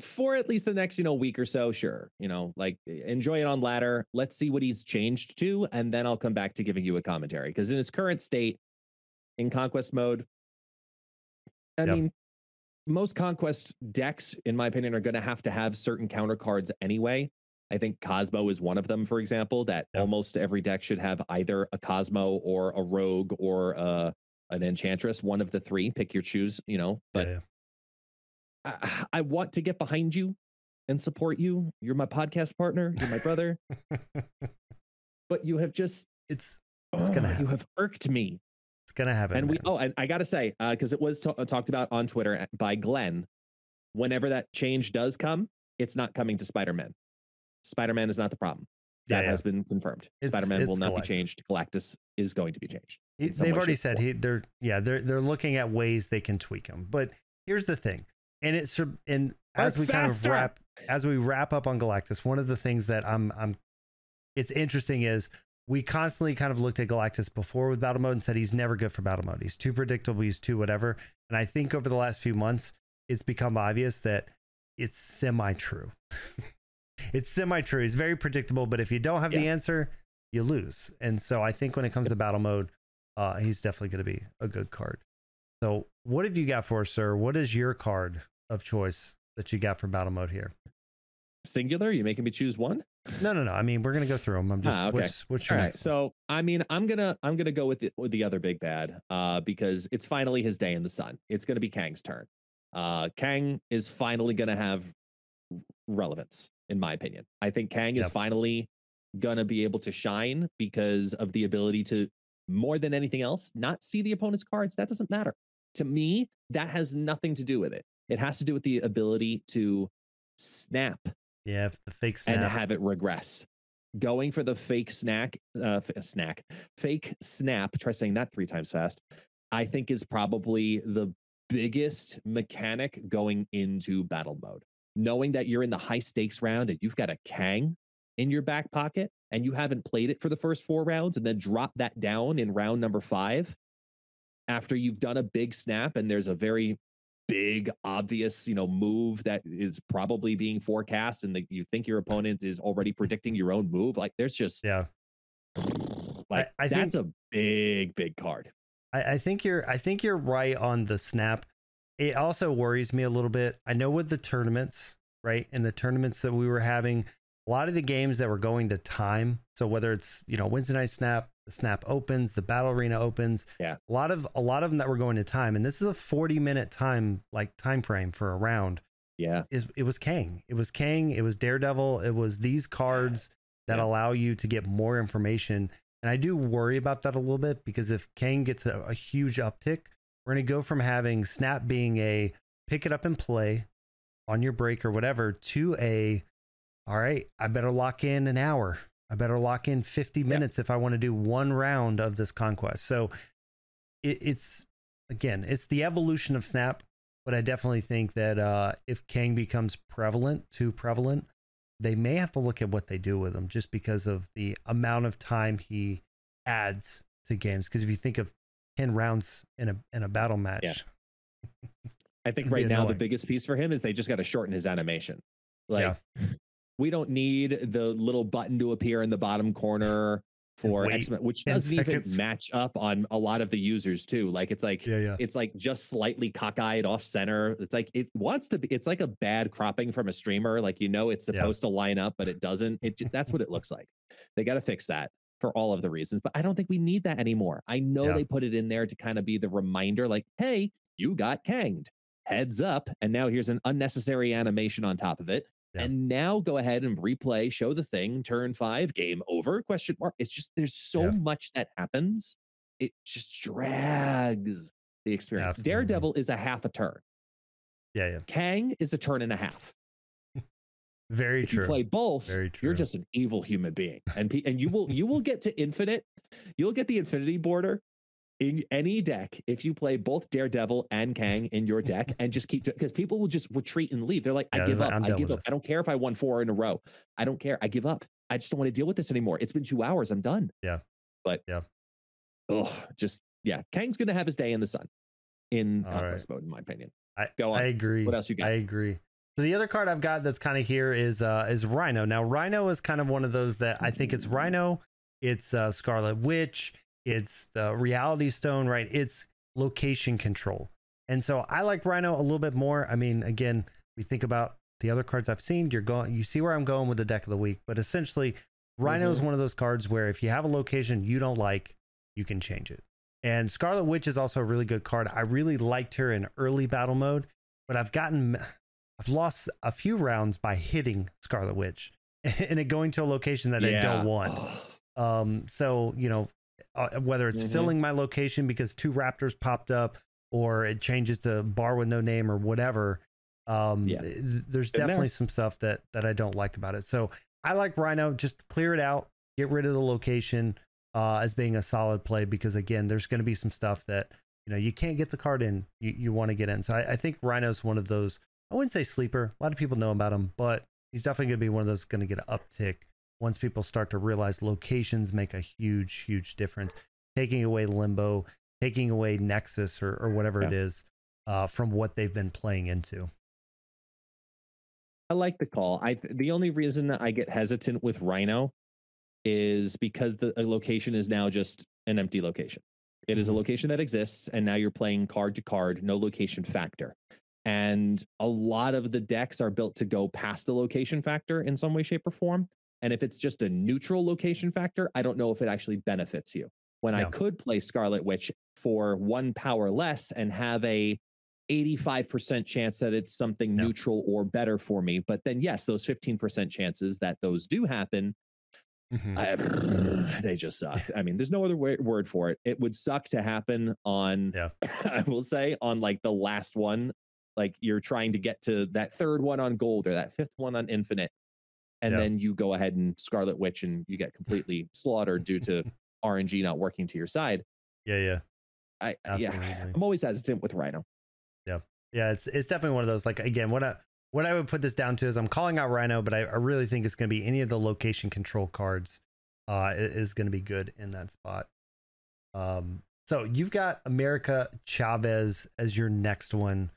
for at least the next, you know, week or so, sure. You know, like enjoy it on ladder. Let's see what he's changed to, and then I'll come back to giving you a commentary. Because in his current state, in conquest mode, I Yep. mean, most conquest decks, in my opinion, are going to have to have certain counter cards anyway. I think Cosmo is one of them, for example, that Yep. almost every deck should have either a Cosmo or a Rogue or a, an Enchantress, one of the three. Pick your choose, you know. But yeah, I, I want to get behind you and support you. You're my podcast partner. You're my brother. but you have just it's It's gonna ugh, you have irked me. it's gonna happen. And we man. oh, and I gotta say, uh, because it was ta- uh, talked about on Twitter uh, by Glenn. Whenever that change does come, it's not coming to Spider Man. Spider Man is not the problem. That yeah. has been confirmed. Spider Man will not Galactus. be changed. Galactus is going to be changed. He- they've already said he they're yeah they're they're looking at ways they can tweak him but here's the thing and it's and as Work we kind of wrap as we wrap up on galactus one of the things that i'm i'm it's interesting is we constantly kind of looked at galactus before with battle mode and said he's never good for battle mode. He's too predictable he's too whatever. And i think over the last few months it's become obvious that it's semi true it's semi true he's very predictable but if you don't have the answer you lose. And so i think when it comes to battle mode uh, he's definitely going to be a good card. So, what have you got for us, sir? What is your card of choice that you got for battle mode here? Singular? You making me choose one? No, no, no. I mean, we're going to go through them. I'm just, Ah, okay. what's, what's your right. next? So I mean, I'm gonna I'm gonna go with the with the other big bad, uh, because it's finally his day in the sun. It's gonna be Kang's turn. Uh, Kang is finally gonna have relevance, in my opinion. I think Kang is finally gonna be able to shine because of the ability to more than anything else not see the opponent's cards. That doesn't matter to me. That has nothing to do with it. It has to do with the ability to snap Yeah, the fake snap. and have it regress. Going for the fake snack, uh, f- snack, fake snap. Try saying that three times fast. I think is probably the biggest mechanic going into battle mode. Knowing that you're in the high stakes round and you've got a Kang in your back pocket and you haven't played it for the first four rounds and then drop that down in round number five after you've done a big snap and there's a very big obvious you know move that is probably being forecast and that you think your opponent is already predicting your own move like there's just yeah. like I that's a big big card I, I think you're I think you're right on the snap. It also worries me a little bit. I know with the tournaments, right? and the tournaments that we were having, a lot of the games that were going to time. So whether it's, you know, Wednesday night snap, the snap opens, the battle arena opens. Yeah. A lot of a lot of them that were going to time. And this is a 40 minute time like time frame for a round. yeah Is it was Kang. It was Kang, it was Daredevil, it was these cards that Yeah. allow you to get more information. And I do worry about that a little bit because if Kang gets a, a huge uptick, we're going to go from having Snap being a pick it up and play on your break or whatever to a, all right, I better lock in an hour. I better lock in 50 minutes if I want to do one round of this conquest. So it, it's, again, it's the evolution of Snap. But I definitely think that uh, if Kang becomes prevalent, too prevalent, they may have to look at what they do with him just because of the amount of time he adds to games. Because if you think of 10 rounds in a in a battle match, i think right now the biggest piece for him is they just got to shorten his animation like we don't need the little button to appear in the bottom corner for wait X-Men, which doesn't even match up on a lot of the users too like it's like yeah, yeah, it's like just slightly cockeyed off center. It's like it wants to be. It's like a bad cropping from a streamer. Like you know, it's Yeah. supposed to line up, but it doesn't. It that's what it looks like. They got to fix that for all of the reasons. But I don't think we need that anymore. I know Yeah. they put it in there to kind of be the reminder, like, hey, you got kanged. Heads up, and now here's an unnecessary animation on top of it. Yeah. And now go ahead and replay, show the thing, turn five, game over, question mark. It's just there's so Yeah. much that happens. It just drags the experience. Absolutely. Daredevil is a half a turn. yeah, yeah. Kang is a turn and a half. Very if true. you play both, Very true. you're just an evil human being, and and you will you will get to infinite. You'll get the infinity border in any deck if you play both Daredevil and Kang in your deck, and just keep because people will just retreat and leave. They're like, Yeah, I give up. like, "I'm I give up. this." I don't care if I won four in a row. I don't care. I give up. I just don't want to deal with this anymore. It's been two hours. I'm done. Yeah. But Yeah. oh, just yeah, Kang's gonna have his day in the sun in All conquest mode, in my opinion. I, Go on. I agree. What else you got? I agree. So the other card I've got that's kind of here is uh is Rhino. Now Rhino is kind of one of those that I think it's Rhino, it's uh Scarlet Witch, it's the Reality Stone, right? It's location control. And so I like Rhino a little bit more. I mean, again, we think about the other cards I've seen, you're going you see where I'm going with the deck of the week, but essentially Rhino is Mhm. one of those cards where if you have a location you don't like, you can change it. And Scarlet Witch is also a really good card. I really liked her in early battle mode, but I've gotten I've lost a few rounds by hitting Scarlet Witch and it going to a location that I don't want. Um, so you know, uh, whether it's Mhm. filling my location because two raptors popped up, or it changes to bar with no name or whatever. Um, Yeah. th- there's definitely some stuff that that I don't like about it. So I like Rhino. Just clear it out, get rid of the location uh, as being a solid play because again, there's going to be some stuff that you know you can't get the card in. You you want to get in. So I, I think Rhino's one of those. I wouldn't say sleeper. A lot of people know about him, but he's definitely going to be one of those going to get an uptick once people start to realize locations make a huge, huge difference. Taking away limbo, taking away Nexus or, or whatever it Yeah. is uh, from what they've been playing into. I like the call. I the only reason I get hesitant with Rhino is because the location is now just an empty location. It is a Mhm. location that exists, and now you're playing card to card, no location factor. And a lot of the decks are built to go past the location factor in some way, shape, or form. And if it's just a neutral location factor, I don't know if it actually benefits you. When I could play Scarlet Witch for one power less and have a 85% chance that it's something No. neutral or better for me. But then, yes, those 15% chances that those do happen, mm-hmm. I, they just suck. I mean, there's no other wa- word for it. It would suck to happen on, Yeah. I will say, on like the last one. Like you're trying to get to that third one on gold or that fifth one on infinite. And Yeah. then you go ahead and Scarlet Witch and you get completely slaughtered due to RNG not working to your side. Yeah, yeah. I, yeah, I'm always hesitant with Rhino. Yeah, yeah. it's it's definitely one of those. Like again, what I what I would put this down to is I'm calling out Rhino, but I, I really think it's going to be any of the location control cards uh, is going to be good in that spot. Um, so you've got America Chavez as your next one.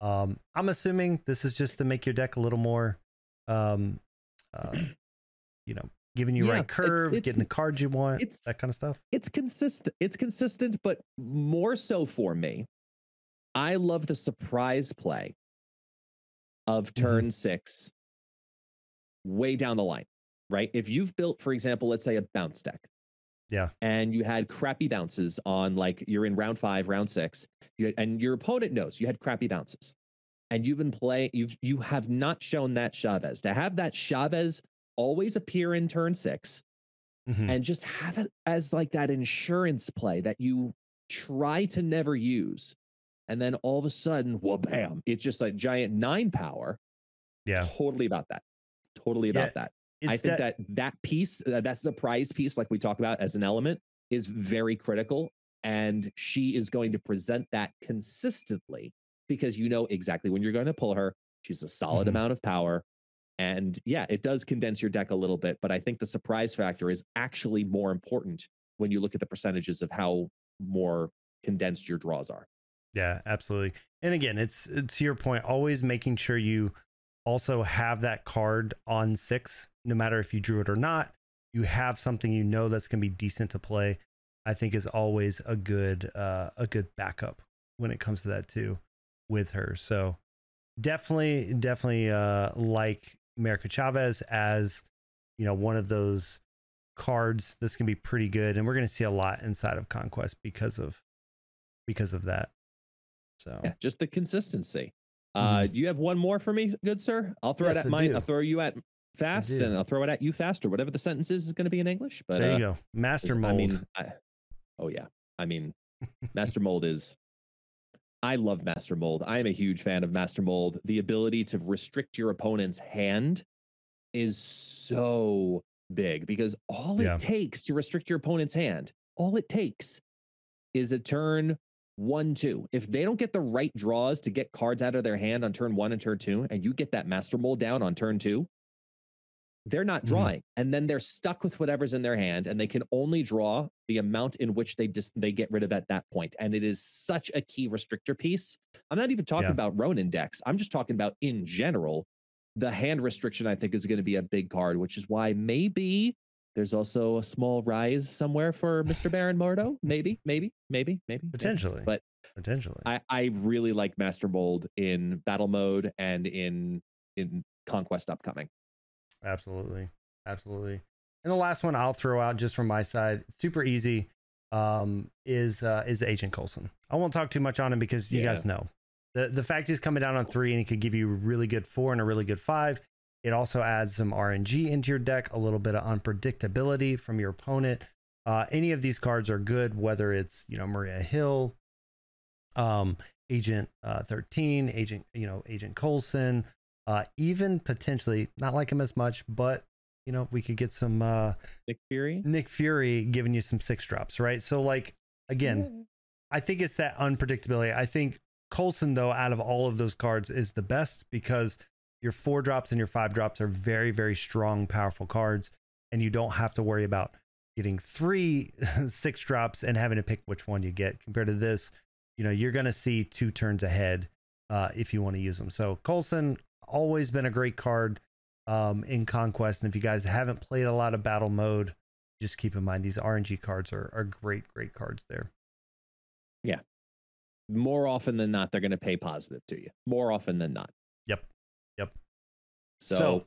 Um, I'm assuming this is just to make your deck a little more, um, uh, you know, giving you Yeah, right curve, it's- getting the cards you want, it's- that kind of stuff. it's consistent it's consistent but more so for me i love the surprise play of Mm-hmm. turn six way down the line right if you've built for example let's say a bounce deck Yeah. and you had crappy bounces on like you're in round five round six you, and your opponent knows you had crappy bounces and you've been playing you've you have not shown that chavez to have that chavez always appear in turn six Mhm. and just have it as like that insurance play that you try to never use. And then all of a sudden, well, bam, it's just like giant nine power. Yeah, Totally about that. Totally Yeah, about that. I think de- that that piece, uh, that surprise piece, like we talk about as an element, is very critical. And she is going to present that consistently because you know exactly when you're going to pull her. She's a solid Mhm. amount of power. And yeah, it does condense your deck a little bit, but I think the surprise factor is actually more important when you look at the percentages of how more condensed your draws are. Yeah, absolutely. And again, it's it's to your point, always making sure you also have that card on six, no matter if you drew it or not. You have something you know that's gonna be decent to play. I think is always a good uh, a good backup when it comes to that too, with her. So definitely, definitely uh, like America Chavez as you know one of those cards that's gonna be pretty good, and we're gonna see a lot inside of Conquest because of because of that. So Yeah, just the consistency. Uh, do you have one more for me, good sir? I'll throw Mm-hmm. Yes, it at I mine. do. I'll throw you at fast, and I'll throw it at you fast, or whatever the sentence is, is going to be in English. But there uh, you go, master mold. I mean, I, oh yeah. I mean, Master Mold is. I love Master Mold. I am a huge fan of Master Mold. The ability to restrict your opponent's hand is so big because all it Yeah. takes to restrict your opponent's hand, all it takes is a turn one, two. If they don't get the right draws to get cards out of their hand on turn one and turn two, and you get that Master Mold down on turn two, they're not Mhm. drawing and then they're stuck with whatever's in their hand and they can only draw the amount in which they just they get rid of at that point and it is such a key restrictor piece i'm not even talking Yeah. about ronin decks i'm just talking about in general the hand restriction i think is going to be a big card which is why maybe there's also a small rise somewhere for mr baron mordo maybe maybe maybe maybe maybe. Potentially. but Potentially. I, I really like Master Mold in battle mode and in in conquest upcoming. Absolutely. Absolutely. And the last one I'll throw out just from my side, super easy, um, is uh, is Agent Coulson. I won't talk too much on him because you Yeah. guys know. The the fact he's coming down on three and he could give you a really good four and a really good five. It also adds some RNG into your deck, a little bit of unpredictability from your opponent. Uh, any of these cards are good, whether it's you know Maria Hill, um, Agent uh, 13, Agent you know Agent Coulson, uh, even potentially not like him as much, but you know we could get some uh, Nick Fury. Nick Fury giving you some six drops, right? So like again, I think it's that unpredictability. I think Coulson, though, out of all of those cards, is the best because your four drops and your five drops are very, very strong, powerful cards, and you don't have to worry about getting three six drops and having to pick which one you get. Compared to this, you know, you're going to see two turns ahead uh, if you want to use them. So Coulson always been a great card um, in Conquest, and if you guys haven't played a lot of battle mode, just keep in mind these RNG cards are, are great, great cards there. Yeah. More often than not, they're going to pay positive to you. More often than not. Yep. Yep. So, So-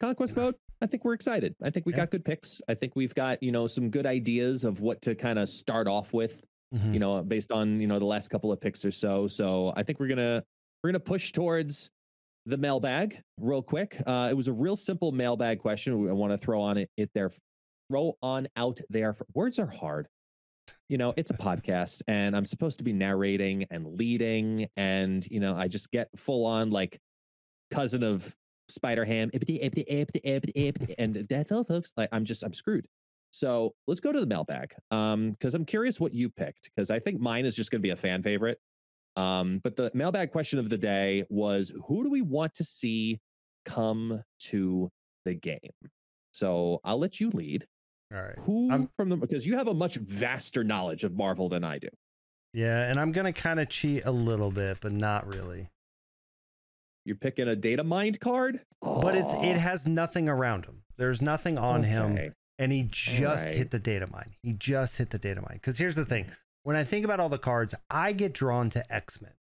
conquest mode. I think we're excited. I think we Yeah. got good picks. I think we've got you know some good ideas of what to kind of start off with. Mhm. you know, based on you know the last couple of picks or so. So I think we're gonna we're gonna push towards the mailbag real quick. Uh, it was a real simple mailbag question. I want to throw on it, it there, throw on out there. For, words are hard. You know, it's a podcast, and I'm supposed to be narrating and leading, and you know, I just get full on like cousin of Spider Ham, and that's all, folks. Like I'm just I'm screwed. So let's go to the mailbag. Um, because I'm curious what you picked, because I think mine is just gonna be a fan favorite. Um, but the mailbag question of the day was who do we want to see come to the game? So I'll let you lead. All right. Who I'm- from the because you have a much vaster knowledge of Marvel than I do. Yeah, and I'm gonna kind of cheat a little bit, but not really. You're picking a data mined card, But it's it has nothing around him. There's nothing on him, and he just right. hit the data mine. He just hit the data mine. Because here's the thing: when I think about all the cards, I get drawn to X Men.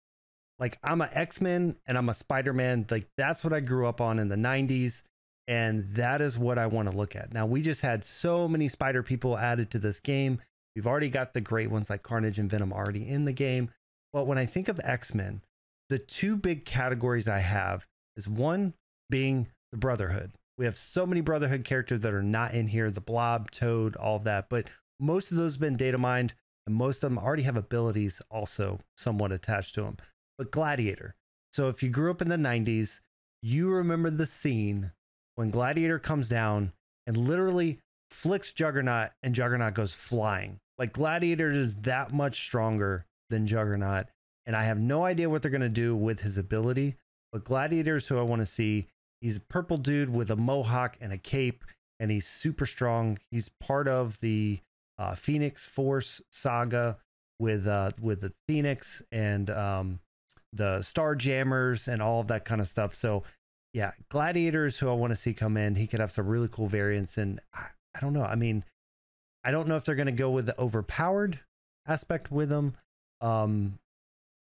Like I'm a X Men and I'm a Spider Man. Like that's what I grew up on in the '90s, and that is what I want to look at. Now we just had so many Spider people added to this game. We've already got the great ones like Carnage and Venom already in the game. But when I think of X Men, the two big categories I have is one being the Brotherhood. We have so many Brotherhood characters that are not in here the Blob, Toad, all that. But most of those have been data mined, and most of them already have abilities also somewhat attached to them. But Gladiator. So if you grew up in the 90s, you remember the scene when Gladiator comes down and literally flicks Juggernaut, and Juggernaut goes flying. Like Gladiator is that much stronger than Juggernaut. And I have no idea what they're going to do with his ability. But Gladiator's who I want to see. He's a purple dude with a mohawk and a cape, and he's super strong. He's part of the uh, Phoenix Force saga with uh, with the Phoenix and um, the Star Jammers and all of that kind of stuff. So yeah, Gladiators who I want to see come in. He could have some really cool variants, and I, I don't know. I mean, I don't know if they're going to go with the overpowered aspect with him, um,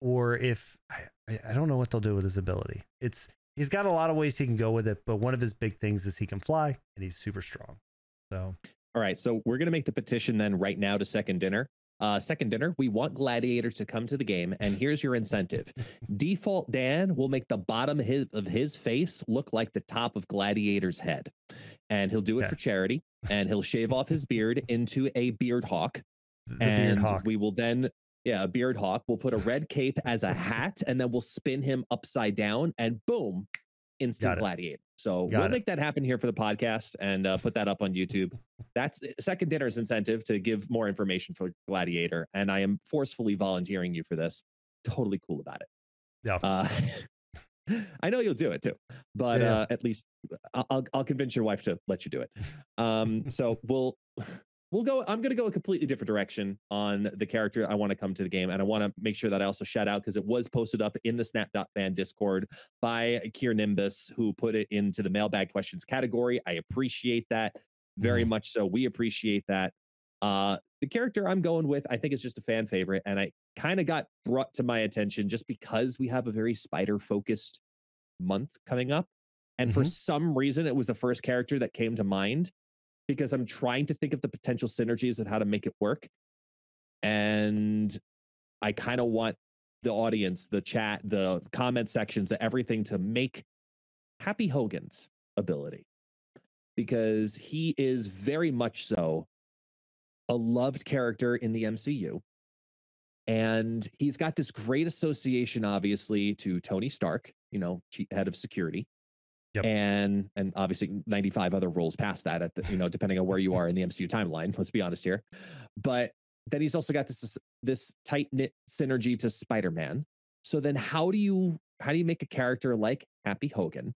or if I I don't know what they'll do with his ability. It's he's got a lot of ways he can go with it, but one of his big things is he can fly and he's super strong. So All right, so we're gonna make the petition then right now to Second Dinner. Uh, second dinner, we want Gladiator to come to the game, and here's your incentive. Default Dan will make the bottom of his, of his face look like the top of Gladiator's head, and he'll do it Okay. for charity. And he'll shave off his beard into a beard hawk, the and beard hawk. we will then, yeah, a beard hawk. We'll put a red cape as a hat, and then we'll spin him upside down, and boom, instant gladiator. So Got we'll it. make that happen here for the podcast and uh, put that up on YouTube. That's uh, second dinner's incentive to give more information for Gladiator, and I am forcefully volunteering you for this. Totally cool about it. Yeah. Uh, I know you'll do it too, but Yeah. uh, at least I'll, I'll I'll convince your wife to let you do it. Um, so we'll we'll go. I'm going to go a completely different direction on the character I want to come to the game, and I want to make sure that I also shout out because it was posted up in the Snap Snap.fan Discord by Kier Nimbus, who put it into the mailbag questions category. I appreciate that very Mhm. much. So we appreciate that. Uh, the character I'm going with, I think, is just a fan favorite, and I kind of got brought to my attention just because we have a very spider focused month coming up. And for Mhm. some reason, it was the first character that came to mind because I'm trying to think of the potential synergies and how to make it work. And I kind of want the audience, the chat, the comment sections, everything to make Happy Hogan's ability because he is very much so a loved character in the MCU. And he's got this great association, obviously, to Tony Stark, you know, head of security. Yep. And and obviously 95 other roles past that at the, you know, depending on where you are in the MCU timeline, let's be honest here. But then he's also got this this tight-knit synergy to Spider-Man. So then how do you how do you make a character like Happy Hogan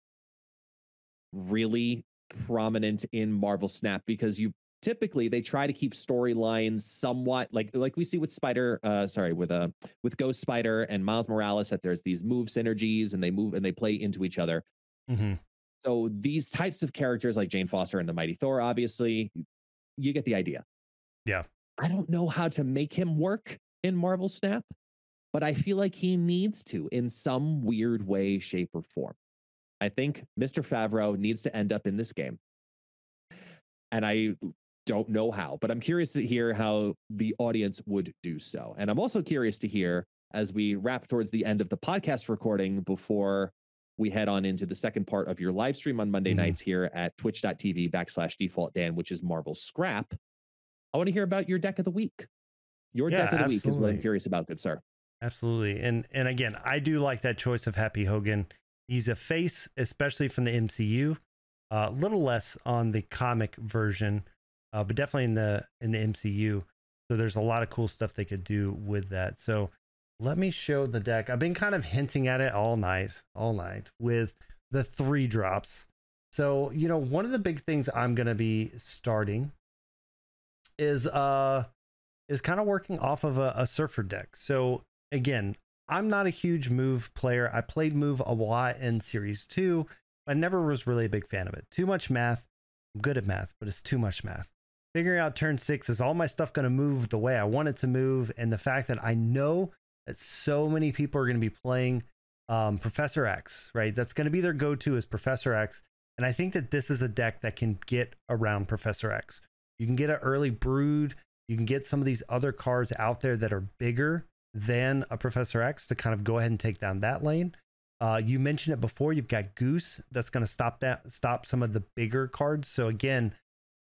really prominent in Marvel Snap because you typically they try to keep storylines somewhat like like we see with Spider uh sorry with uh with Ghost Spider and Miles Morales that there's these move synergies and they move and they play into each other. Mhm. So these types of characters like Jane Foster and the Mighty Thor obviously you get the idea. Yeah. I don't know how to make him work in Marvel Snap, but I feel like he needs to in some weird way shape or form. I think Mr. Favreau needs to end up in this game. And I don't know how, but I'm curious to hear how the audience would do so. And I'm also curious to hear as we wrap towards the end of the podcast recording before we head on into the second part of your live stream on Monday Mhm. nights here at twitch.tv backslash default Dan, which is Marvel Scrap. I want to hear about your deck of the week. Your Yeah, deck of the week is what I'm curious about, good sir. Absolutely. And and again, I do like that choice of Happy Hogan. He's a face, especially from the MCU. A little less on the comic version, uh, but definitely in the in the MCU. So there's a lot of cool stuff they could do with that. So let me show the deck. I've been kind of hinting at it all night, all night with the three drops. So, you know, one of the big things I'm going to be starting is uh is kind of working off of a, a surfer deck. So again, I'm not a huge move player. I played move a lot in series two. I never was really a big fan of it. Too much math. I'm good at math, but it's too much math. Figuring out turn six is all my stuff going to move the way I want it to move, and the fact that I know that so many people are going to be playing um, Professor X, right? That's going to be their go-to is Professor X, and I think that this is a deck that can get around Professor X. You can get an early Brood. You can get some of these other cards out there that are bigger than a Professor X to kind of go ahead and take down that lane. Uh, you mentioned it before. You've got Goose that's going to stop that, stop some of the bigger cards. So again,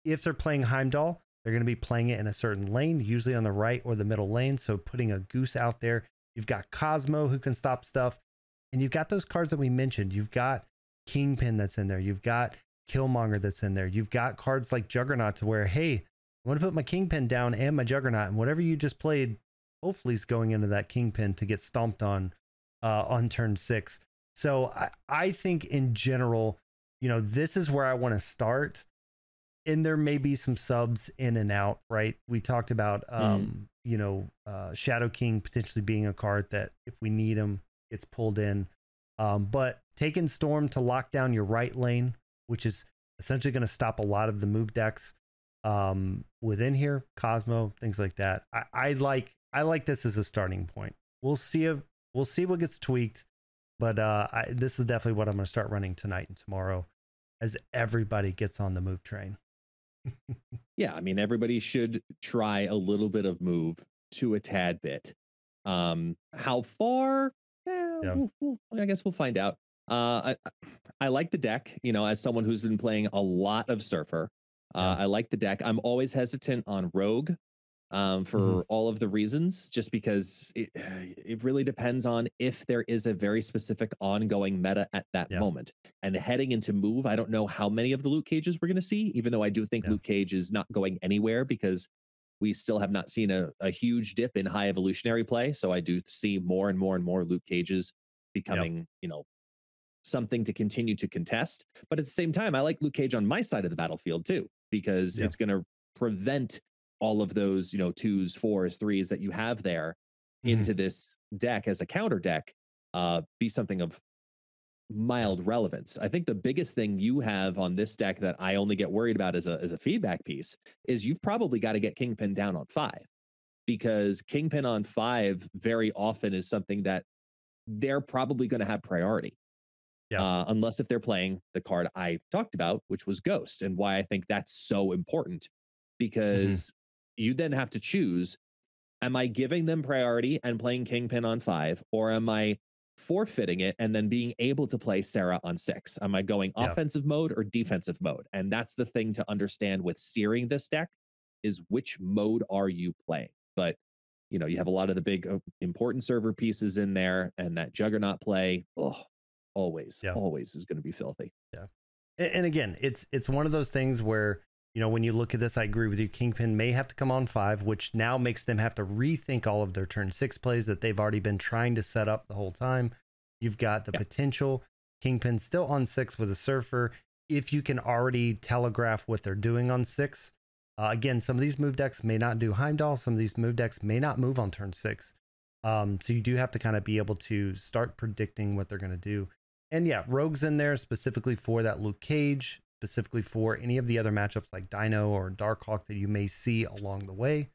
if they're playing Heimdall, they're going to be playing it in a certain lane, usually on the right or the middle lane. So putting a Goose out there, you've got Cosmo who can stop stuff, and you've got those cards that we mentioned. You've got Kingpin that's in there. You've got Killmonger that's in there. You've got cards like Juggernaut to where, hey, I want to put my Kingpin down and my Juggernaut, and whatever you just played, hopefully is going into that Kingpin to get stomped on uh, on turn six. So I, I think in general, you know, this is where I want to start. And there may be some subs in and out, right? We talked about, um, you know, uh, Shadow King potentially being a card that if we need him, gets pulled in. Um, but taking Storm to lock down your right lane, which is essentially going to stop a lot of the move decks um, within here, Cosmo, things like that. I, I like I like this as a starting point. We'll see if we'll see what gets tweaked, but uh, I, this is definitely what I'm going to start running tonight and tomorrow, as everybody gets on the move train. Yeah, I mean everybody should try a little bit of move to a tad bit. Um, how far? Yeah, Yeah. We'll, we'll, I guess we'll find out. Uh, I, I like the deck. You know, as someone who's been playing a lot of Surfer, uh, Yeah. I like the deck. I'm always hesitant on Rogue, um, for Mhm. all of the reasons, just because it it really depends on if there is a very specific ongoing meta at that Yeah. moment. And heading into move, I don't know how many of the Luke Cages we're going to see, even though I do think Yeah. Luke Cage is not going anywhere because we still have not seen a, a huge dip in high evolutionary play. So I do see more and more and more Luke Cages becoming, you know, something to continue to contest. But at the same time, I like Luke Cage on my side of the battlefield too, because Yeah. it's going to prevent all of those, you know, twos, fours, threes that you have there Mhm. into this deck as a counter deck uh, be something of mild relevance. I think the biggest thing you have on this deck that I only get worried about as a as a feedback piece is you've probably got to get Kingpin down on five because Kingpin on five very often is something that they're probably going to have priority. Yeah. Uh, unless if they're playing the card I talked about, which was Ghost, and why I think that's so important because you then have to choose am I giving them priority and playing Kingpin on five, or am I forfeiting it and then being able to play Sera on six? Am I going Yeah. offensive mode or defensive mode? And that's the thing to understand with steering this deck is which mode are you playing? But you know, you have a lot of the big uh, important server pieces in there, and that juggernaut play, oh, always, Yeah. always is going to be filthy. A- and again it's it's one of those things where you know when you look at this i agree with you. Kingpin may have to come on five which now makes them have to rethink all of their turn six plays that they've already been trying to set up the whole time. You've got the Yeah. potential. Kingpin still on six with a surfer. If you can already telegraph what they're doing on six uh, again some of these move decks may not do heimdall. Some of these move decks may not move on turn six. Um, so you do have to kind of be able to start predicting what they're going to do. And yeah, Rogue's in there specifically for that Luke Cage, specifically for any of the other matchups like Dino or Darkhawk that you may see along the way.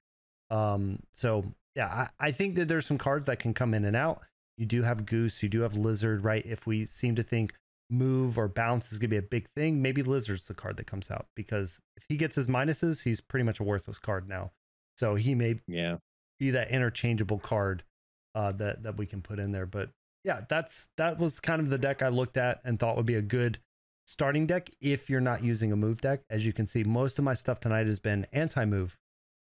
Um, so yeah, I, I think that there's some cards that can come in and out. You do have Goose, you do have Lizard, right? If we seem to think move or bounce is gonna be a big thing, maybe Lizard's the card that comes out because if he gets his minuses, he's pretty much a worthless card now. So he may Yeah. be that interchangeable card uh, that that we can put in there. But yeah, that's that was kind of the deck I looked at and thought would be a good starting deck if you're not using a move deck. As you can see, most of my stuff tonight has been anti-move,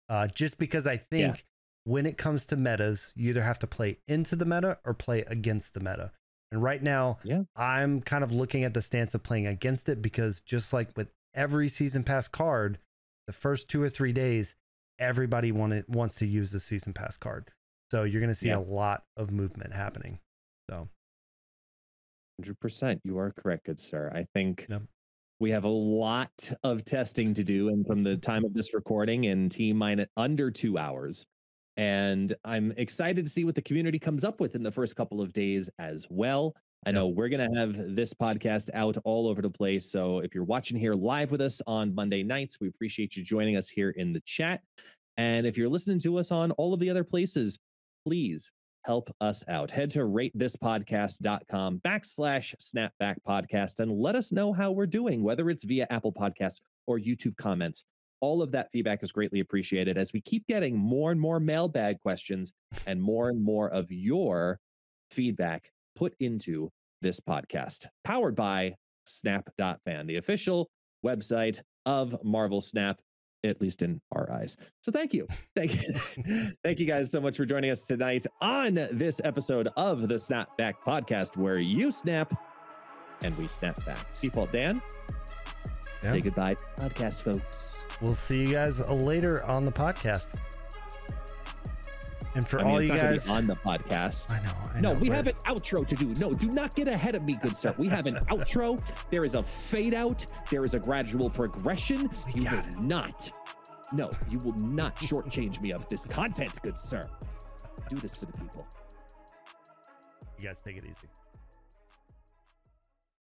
uh, just because I think when it comes to metas, you either have to play into the meta or play against the meta. And right now, Yeah. I'm kind of looking at the stance of playing against it because just like with every season pass card, the first two or three days, everybody wanted, wants to use the season pass card. So you're going to see Yeah. a lot of movement happening. So Hundred percent, you are correct, good sir. I think Yep. we have a lot of testing to do, and from the time of this recording, in T minus under two hours, and I'm excited to see what the community comes up with in the first couple of days as well. I know we're gonna have this podcast out all over the place, so if you're watching here live with us on Monday nights, we appreciate you joining us here in the chat, and if you're listening to us on all of the other places, please help us out. Head to ratethispodcast.com backslash snapback podcast and let us know how we're doing, whether it's via Apple Podcasts or YouTube comments. All of that feedback is greatly appreciated as we keep getting more and more mailbag questions and more and more of your feedback put into this podcast. Powered by Snap.fan, the official website of Marvel Snap at least in our eyes. So thank you. Thank you. thank you guys so much for joining us tonight on this episode of the Snapback podcast where you snap and we snap back. Default Dan. Yeah. Say goodbye podcast folks. we'll see you guys later on the podcast. And for I mean, all it's you not gonna be guys, on the podcast. I know, I no, know, we but- have an outro to do. No, do not get ahead of me, good sir. We have an outro. There is a fade out. There is a gradual progression. We You will not. No, you will not shortchange me of this content, good sir. Do this for the people. You guys take it easy.